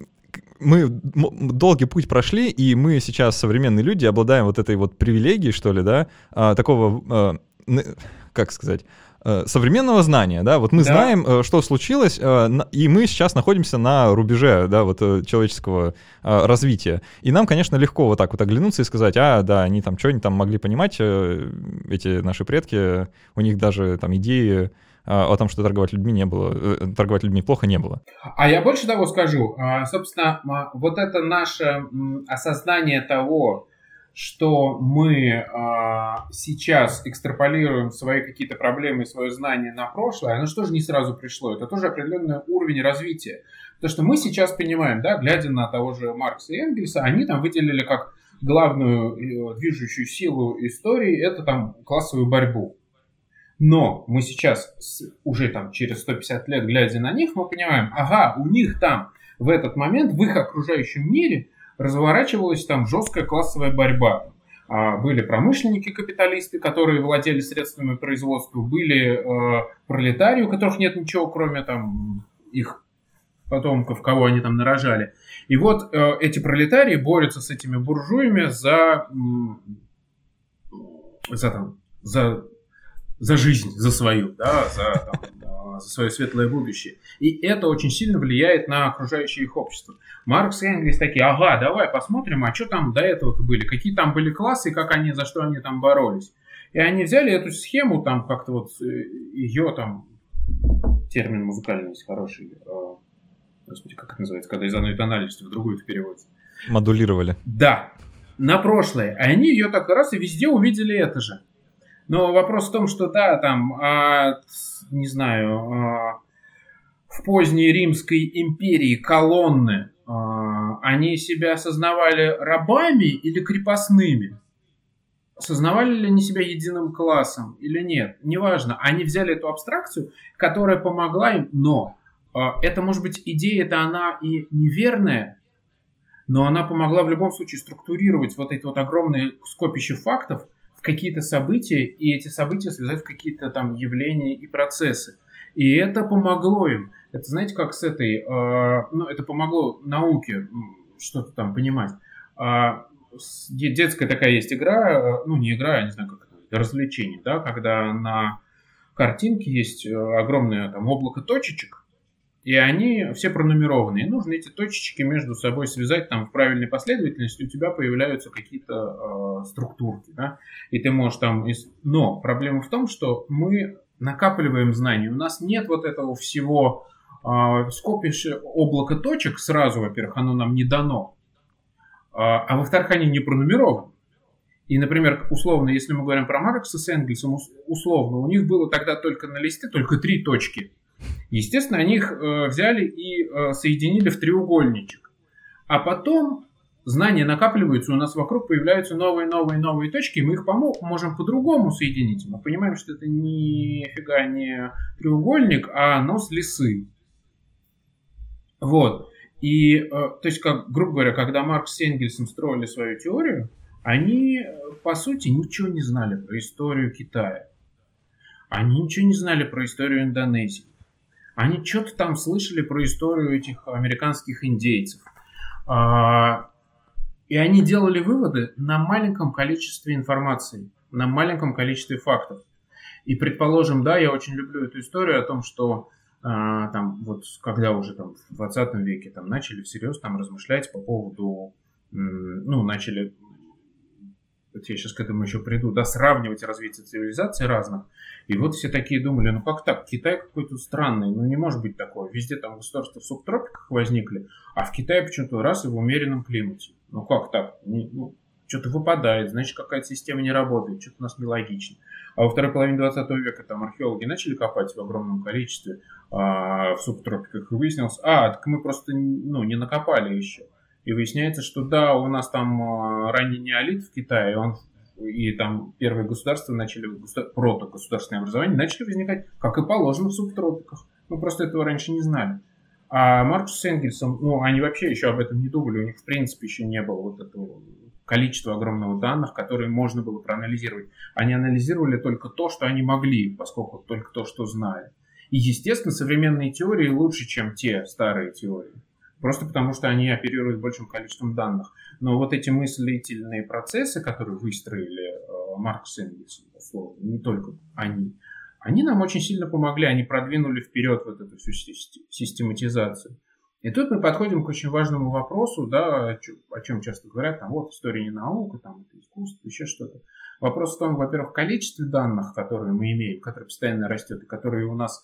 мы долгий путь прошли, и мы сейчас, современные люди, обладаем вот этой вот привилегией, что ли, да, а, такого, а, как сказать, Э, современного знания, да, вот мы да. знаем, э, что случилось, э, и мы сейчас находимся на рубеже, да, вот человеческого развития. И нам, конечно, легко вот так вот оглянуться и сказать, а, да, они там, что они там могли понимать, эти наши предки, у них даже там идеи о том, что торговать людьми не было, торговать людьми плохо не было. А я больше того скажу, собственно, вот это наше осознание того, что мы э, сейчас экстраполируем свои какие-то проблемы свое знание на прошлое, оно что же не сразу пришло? Это тоже определенный уровень развития. То, что мы сейчас понимаем, да, глядя на того же Маркса и Энгельса, они там выделили как главную э, движущую силу истории, это там классовую борьбу. Но мы сейчас, уже там через 150 лет, глядя на них, мы понимаем, ага, у них там в этот момент, в их окружающем мире, разворачивалась там жесткая классовая борьба. А, были промышленники-капиталисты, которые владели средствами производства, были э, пролетарии, у которых нет ничего, кроме там их потомков, кого они там нарожали. И вот э, эти пролетарии борются с этими буржуями за, за, там, за, за жизнь, за свою, да, за, там, за свое светлое будущее. И это очень сильно влияет на окружающее их общество. Маркс и Энгельс такие, ага, давай посмотрим, а что там до этого-то были, какие там были классы, как они, за что они там боролись. И они взяли эту схему, там как-то вот э, ее там, термин музыкальный есть хороший, э, господи, как это называется, когда из одной тональности в другую это переводится. Модулировали. Да, на прошлое. А они ее так раз и везде увидели это же. Но вопрос в том, что да, там, а, не знаю, а, в поздней Римской империи колонны а, они себя осознавали рабами или крепостными? Осознавали ли они себя единым классом или нет? Неважно. Они взяли эту абстракцию, которая помогла им, но это может быть идея, это она и неверная, но она помогла в любом случае структурировать вот эти вот огромные скопище фактов какие-то события, и эти события связать в какие-то там явления и процессы. И это помогло им. Это знаете, как с этой, э, ну, это помогло науке что-то там понимать. А, детская такая есть игра, э, ну, не игра, я не знаю, как это, развлечение, да, когда на картинке есть э, огромное там облако точечек, и они все пронумерованы. И нужно эти точечки между собой связать там в правильной последовательности, у тебя появляются какие-то э, структурки, да, и ты можешь там... Но проблема в том, что мы накапливаем знания, у нас нет вот этого всего а, скопишь облако точек сразу, во-первых, оно нам не дано, а, а во-вторых, они не пронумерованы. И, например, условно, если мы говорим про Маркса с Энгельсом, условно, у них было тогда только на листе только три точки. Естественно, они их э, взяли и э, соединили в треугольничек. А потом знания накапливаются, у нас вокруг появляются новые, новые, новые точки, и мы их помог, можем по-другому соединить. Мы понимаем, что это нифига не треугольник, а нос лисы. Вот. И, э, то есть, как, грубо говоря, когда Маркс с Энгельсом строили свою теорию, они, по сути, ничего не знали про историю Китая. Они ничего не знали про историю Индонезии. Они что-то там слышали про историю этих американских индейцев. А, и они делали выводы на маленьком количестве информации, на маленьком количестве фактов. И, предположим, да, я очень люблю эту историю о том, что а, там вот когда уже там в 20 веке там начали всерьез там размышлять по поводу, ну, начали, я сейчас к этому еще приду, да, сравнивать развитие цивилизаций разных. И вот все такие думали, ну как так, Китай какой-то странный, ну не может быть такого. Везде там государства в субтропиках возникли, а в Китае почему-то раз и в умеренном климате. Ну как так? Ну, что-то выпадает, значит, какая-то система не работает, что-то у нас нелогично. А во второй половине 20 века там археологи начали копать в огромном количестве а, в субтропиках, и выяснилось, а, так мы просто ну, не накопали еще. И выясняется, что да, у нас там а, ранний неолит в Китае, он и там первые государства начали, прото-государственное образование, начали возникать, как и положено в субтропиках. Мы просто этого раньше не знали. А Маркус с Энгельсом, ну, они вообще еще об этом не думали, у них, в принципе, еще не было вот этого количества огромного данных, которые можно было проанализировать. Они анализировали только то, что они могли, поскольку только то, что знали. И, естественно, современные теории лучше, чем те старые теории. Просто потому, что они оперируют большим количеством данных. Но вот эти мыслительные процессы, которые выстроили э, Маркс и Энгельс, условно, не только они, они нам очень сильно помогли, они продвинули вперед вот эту всю систематизацию. И тут мы подходим к очень важному вопросу, да, о чем часто говорят, там вот история не наука, там это искусство, еще что-то. Вопрос в том, во-первых, количестве данных, которые мы имеем, которые постоянно растет, и которые у нас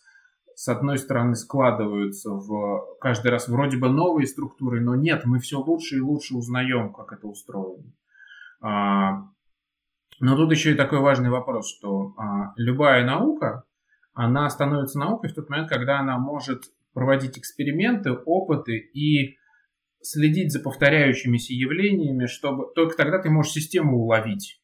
с одной стороны складываются в каждый раз вроде бы новые структуры, но нет, мы все лучше и лучше узнаем, как это устроено. А, но тут еще и такой важный вопрос, что а, любая наука, она становится наукой в тот момент, когда она может проводить эксперименты, опыты и следить за повторяющимися явлениями, чтобы только тогда ты можешь систему уловить.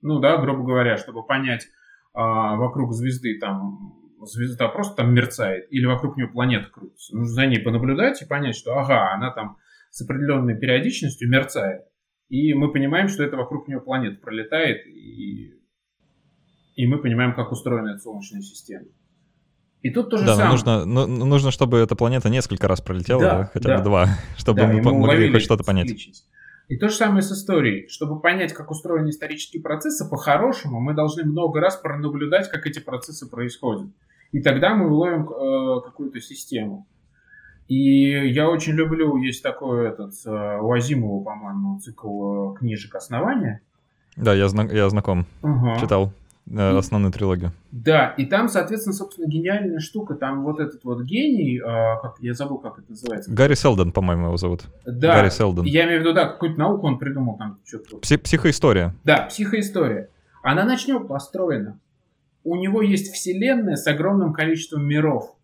Ну да, грубо говоря, чтобы понять а, вокруг звезды там звезда просто там мерцает или вокруг нее планета крутится. Нужно за ней понаблюдать и понять, что ага, она там с определенной периодичностью мерцает. И мы понимаем, что это вокруг нее планета пролетает, и, и мы понимаем, как устроена эта Солнечная система. И тут то же да, самое. Нужно, ну, нужно, чтобы эта планета несколько раз пролетела, да, да, хотя да. бы два, чтобы да, мы, мы могли хоть что-то понять. Личность. И то же самое с историей. Чтобы понять, как устроены исторические процессы, по-хорошему мы должны много раз пронаблюдать, как эти процессы происходят. И тогда мы уловим э, какую-то систему. И я очень люблю, есть такой этот, э, у Азимова, по-моему, цикл э, книжек «Основания». Да, я, зна- я знаком, угу. читал э, основную трилогию. Да, и там, соответственно, собственно, гениальная штука. Там вот этот вот гений, э, как, я забыл, как это называется. Гарри Селдон, по-моему, его зовут. Да, Гарри Селдон. я имею в виду, да, какую-то науку он придумал там. Что-то. Пси- психоистория. Да, психоистория. Она начнет построена. У него есть вселенная с огромным количеством миров.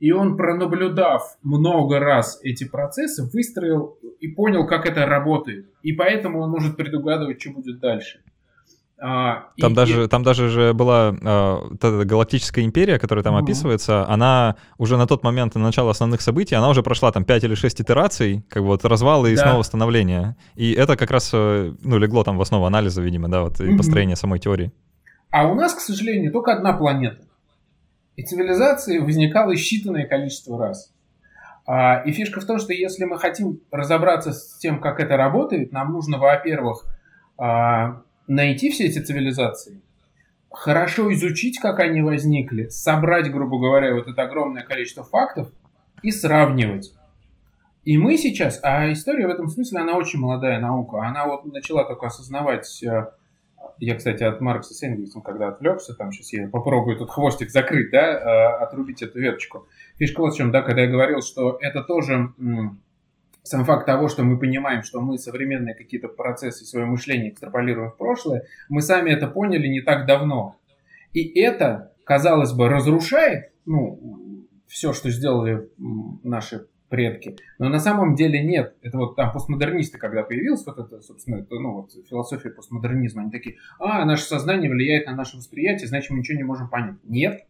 И он, пронаблюдав много раз эти процессы, выстроил и понял, как это работает. И поэтому он может предугадывать, что будет дальше. А, там, и, даже, и... там даже же была эта галактическая империя, которая там угу. описывается, она уже на тот момент, на начало основных событий, она уже прошла там 5 или 6 итераций, как бы вот развалы и да. снова становления. И это как раз, э, ну, легло там в основу анализа, видимо, да, вот, и угу. построения самой теории. А у нас, к сожалению, только одна планета. И цивилизации возникало считанное количество раз. А, и фишка в том, что если мы хотим разобраться с тем, как это работает, нам нужно, во-первых, а, найти все эти цивилизации, хорошо изучить, как они возникли, собрать, грубо говоря, вот это огромное количество фактов и сравнивать. И мы сейчас, а история в этом смысле, она очень молодая наука, она вот начала только осознавать э, я, кстати, от Маркса с Энгельсом, когда отвлекся, там сейчас я попробую тут хвостик закрыть, да, э, отрубить эту веточку. Фишка вот в чем, да, когда я говорил, что это тоже сам факт того, что мы понимаем, что мы современные какие-то процессы свое мышление экстраполируем в прошлое, мы сами это поняли не так давно. И это, казалось бы, разрушает ну, все, что сделали наши предки. Но на самом деле нет. Это вот там постмодернисты, когда появилась вот это, собственно, это, ну вот философия постмодернизма, они такие, а, наше сознание влияет на наше восприятие, значит, мы ничего не можем понять. Нет,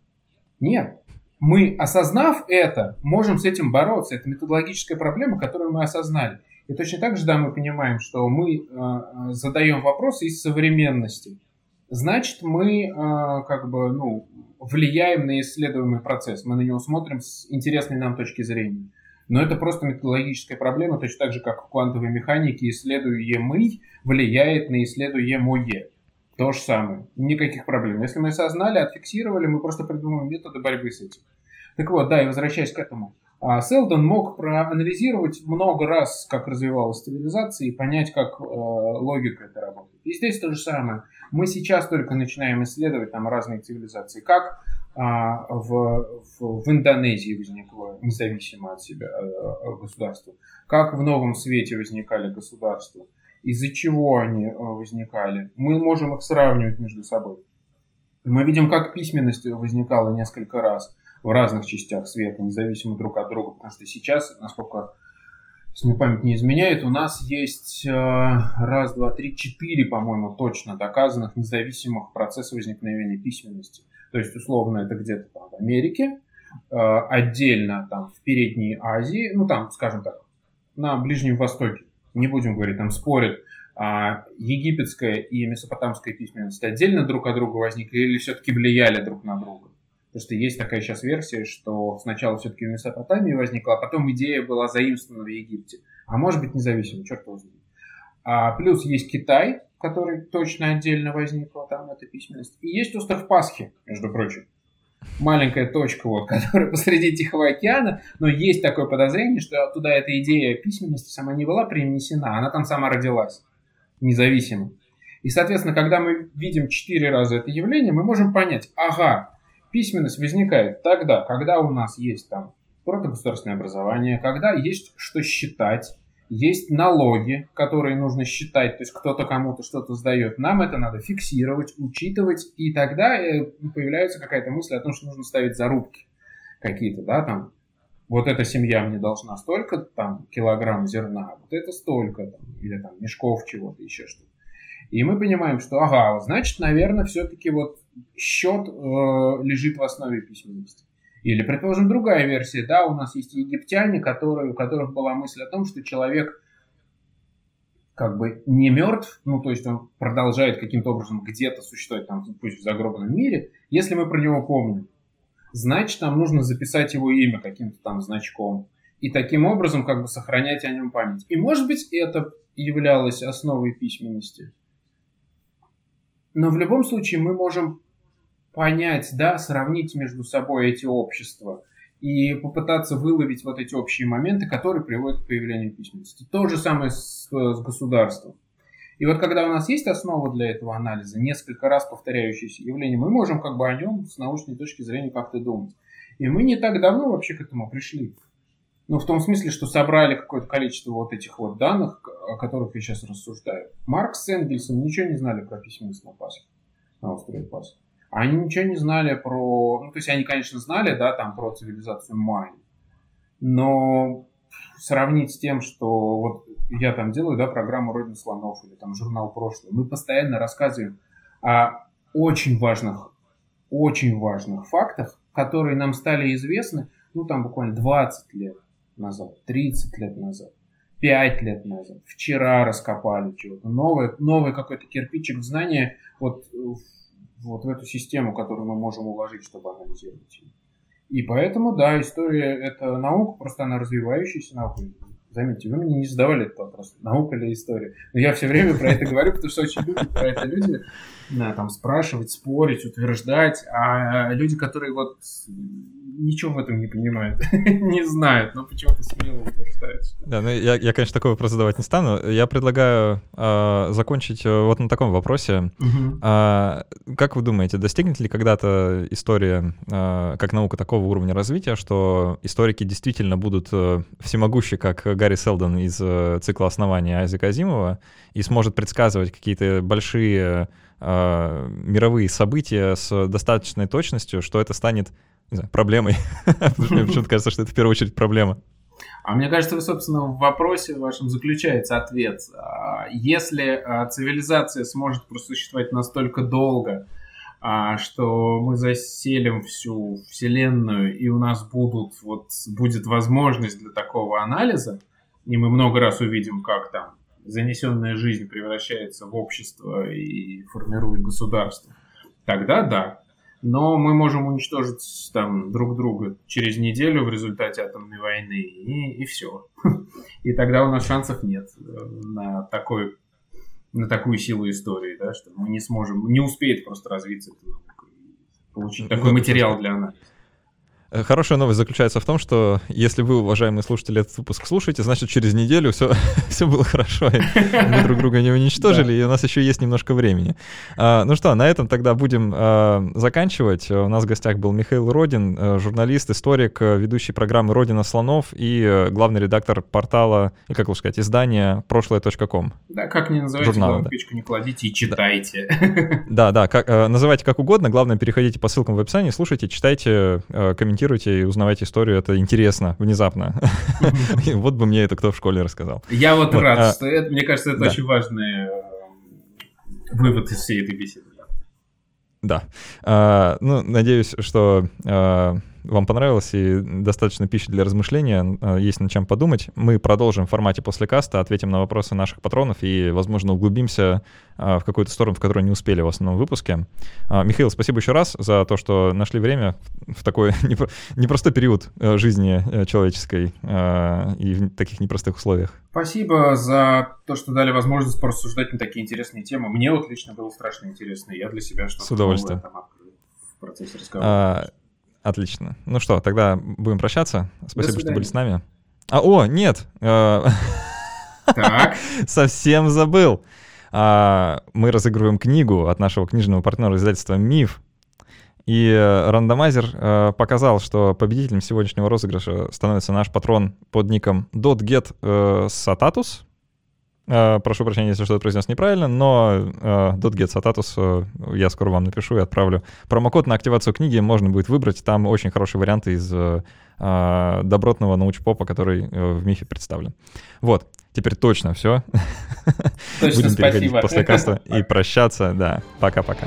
нет. Мы, осознав это, можем с этим бороться. Это методологическая проблема, которую мы осознали. И точно так же, да, мы понимаем, что мы э, задаем вопросы из современности. Значит, мы э, как бы, ну, влияем на исследуемый процесс. Мы на него смотрим с интересной нам точки зрения. Но это просто методологическая проблема, точно так же, как в квантовой механике исследуемый влияет на исследуемое. То же самое. Никаких проблем. Если мы осознали, отфиксировали, мы просто придумаем методы борьбы с этим. Так вот, да, и возвращаясь к этому. А Селдон мог проанализировать много раз, как развивалась цивилизация, и понять, как э, логика это работает. И здесь то же самое. Мы сейчас только начинаем исследовать там разные цивилизации. Как а, в, в, в Индонезии возникло независимо от себя э, государство, как в Новом Свете возникали государства. из-за чего они э, возникали. Мы можем их сравнивать между собой. Мы видим, как письменность возникала несколько раз в разных частях света, независимо друг от друга, потому что сейчас, насколько если мне память не изменяет, у нас есть э, раз, два, три, четыре, по-моему, точно доказанных независимых процесса возникновения письменности. То есть, условно, это где-то там в Америке, э, отдельно там в Передней Азии, ну там, скажем так, на Ближнем Востоке, не будем говорить, там спорят, а египетская и месопотамская письменность отдельно друг от друга возникли или все-таки влияли друг на друга? Потому что есть такая сейчас версия, что сначала все-таки в Месопотамии возникла, а потом идея была заимствована в Египте. А может быть независимо, черт знает. А, плюс есть Китай, который точно отдельно возникла там эта письменность. И есть остров Пасхи, между прочим. Маленькая точка, вот, которая посреди Тихого океана, но есть такое подозрение, что туда эта идея письменности сама не была принесена, она там сама родилась, независимо. И, соответственно, когда мы видим четыре раза это явление, мы можем понять, ага, Письменность возникает тогда, когда у нас есть там протогосударственное образование, когда есть что считать, есть налоги, которые нужно считать, то есть кто-то кому-то что-то сдает. Нам это надо фиксировать, учитывать, и тогда э, появляется какая-то мысль о том, что нужно ставить зарубки какие-то, да, там, вот эта семья мне должна столько там килограмм зерна, вот это столько, там, или там мешков чего-то, еще что-то. И мы понимаем, что, ага, значит, наверное, все-таки вот счет э, лежит в основе письменности. Или, предположим, другая версия, да, у нас есть египтяне, которые, у которых была мысль о том, что человек как бы не мертв, ну, то есть он продолжает каким-то образом где-то существовать, там, пусть в загробном мире, если мы про него помним. Значит, нам нужно записать его имя каким-то там значком. И таким образом как бы сохранять о нем память. И, может быть, это являлось основой письменности. Но в любом случае мы можем понять, да, сравнить между собой эти общества и попытаться выловить вот эти общие моменты, которые приводят к появлению письменности. То же самое с, с государством. И вот когда у нас есть основа для этого анализа, несколько раз повторяющееся явление, мы можем как бы о нем с научной точки зрения как-то думать. И мы не так давно вообще к этому пришли. Ну, в том смысле, что собрали какое-то количество вот этих вот данных, о которых я сейчас рассуждаю. Маркс с Энгельсом ничего не знали про письменность на Пасхе, на острове Пасхи. Они ничего не знали про... Ну, то есть они, конечно, знали, да, там, про цивилизацию майя. Но сравнить с тем, что вот я там делаю, да, программу «Родина слонов» или там журнал «Прошлое», мы постоянно рассказываем о очень важных, очень важных фактах, которые нам стали известны, ну, там буквально 20 лет назад, 30 лет назад, 5 лет назад. Вчера раскопали чего-то. Новый, новый какой-то кирпичик знания вот, вот в эту систему, которую мы можем уложить, чтобы анализировать ее. И поэтому, да, история — это наука, просто она развивающаяся наука. Заметьте, вы мне не задавали этот вопрос, наука или история. Но я все время про это говорю, потому что очень любят про это люди там, спрашивать, спорить, утверждать. А люди, которые вот ничего в этом не понимают, не знают, но почему-то смело утверждают. Да, ну я, я, конечно, такой вопрос задавать не стану. Я предлагаю э, закончить э, вот на таком вопросе. Угу. А, как вы думаете, достигнет ли когда-то история, э, как наука, такого уровня развития, что историки действительно будут э, всемогущи, как Гарри Селдон из э, цикла основания Айзека Азимова, и сможет предсказывать какие-то большие э, мировые события с достаточной точностью, что это станет не знаю, проблемой. Мне почему-то кажется, что это в первую очередь проблема. А мне кажется, вы, собственно, в вопросе вашем заключается ответ. А, если а, цивилизация сможет просуществовать настолько долго, а, что мы заселим всю Вселенную, и у нас будут, вот, будет возможность для такого анализа, и мы много раз увидим, как там занесенная жизнь превращается в общество и формирует государство, тогда да, но мы можем уничтожить там друг друга через неделю в результате атомной войны, и, и все. И тогда у нас шансов нет э, на такой на такую силу истории, да, что мы не сможем, не успеет просто развиться, получить такой материал для анализа. Хорошая новость заключается в том, что если вы, уважаемые слушатели, этот выпуск слушаете, значит, через неделю все, все было хорошо, и мы друг друга не уничтожили, и у нас еще есть немножко времени. А, ну что, на этом тогда будем а, заканчивать. У нас в гостях был Михаил Родин, а, журналист, историк, ведущий программы «Родина слонов» и главный редактор портала, и как лучше сказать, издания прошлое.ком. Да, как не называйте, Журнала, да. печку не кладите и читайте. Да, да, как, называйте как угодно, главное, переходите по ссылкам в описании, слушайте, читайте, комментируйте и узнавайте историю, это интересно, внезапно. Вот бы мне это кто в школе рассказал. Я вот рад, а что это, мне кажется, это очень важный э, вывод из всей этой беседы. Да. А, ну, надеюсь, что а, вам понравилось и достаточно пищи для размышления, а, есть над чем подумать. Мы продолжим в формате после каста, ответим на вопросы наших патронов и, возможно, углубимся а, в какую-то сторону, в которую не успели в основном выпуске. А, Михаил, спасибо еще раз за то, что нашли время в такой непростой период э, жизни э, человеческой и в таких непростых условиях. Спасибо за то, что дали возможность порассуждать на такие интересные темы. Мне вот лично было страшно интересно. Я для себя что-то С удовольствием. в процессе разговора. Отлично. Ну что, тогда будем прощаться. Спасибо, что были с нами. А, о, нет! Э, так. Совсем забыл. А, мы разыгрываем книгу от нашего книжного партнера издательства «Миф». И э, рандомайзер э, показал, что победителем сегодняшнего розыгрыша становится наш патрон под ником dotget satatus. Э, прошу прощения, если что-то произнес неправильно, но uh, .get status uh, я скоро вам напишу и отправлю. Промокод на активацию книги можно будет выбрать. Там очень хорошие варианты из добротного научпопа, который в мифе представлен. Вот, теперь точно все. Точно, Будем переходить после каста и прощаться. Да, пока-пока.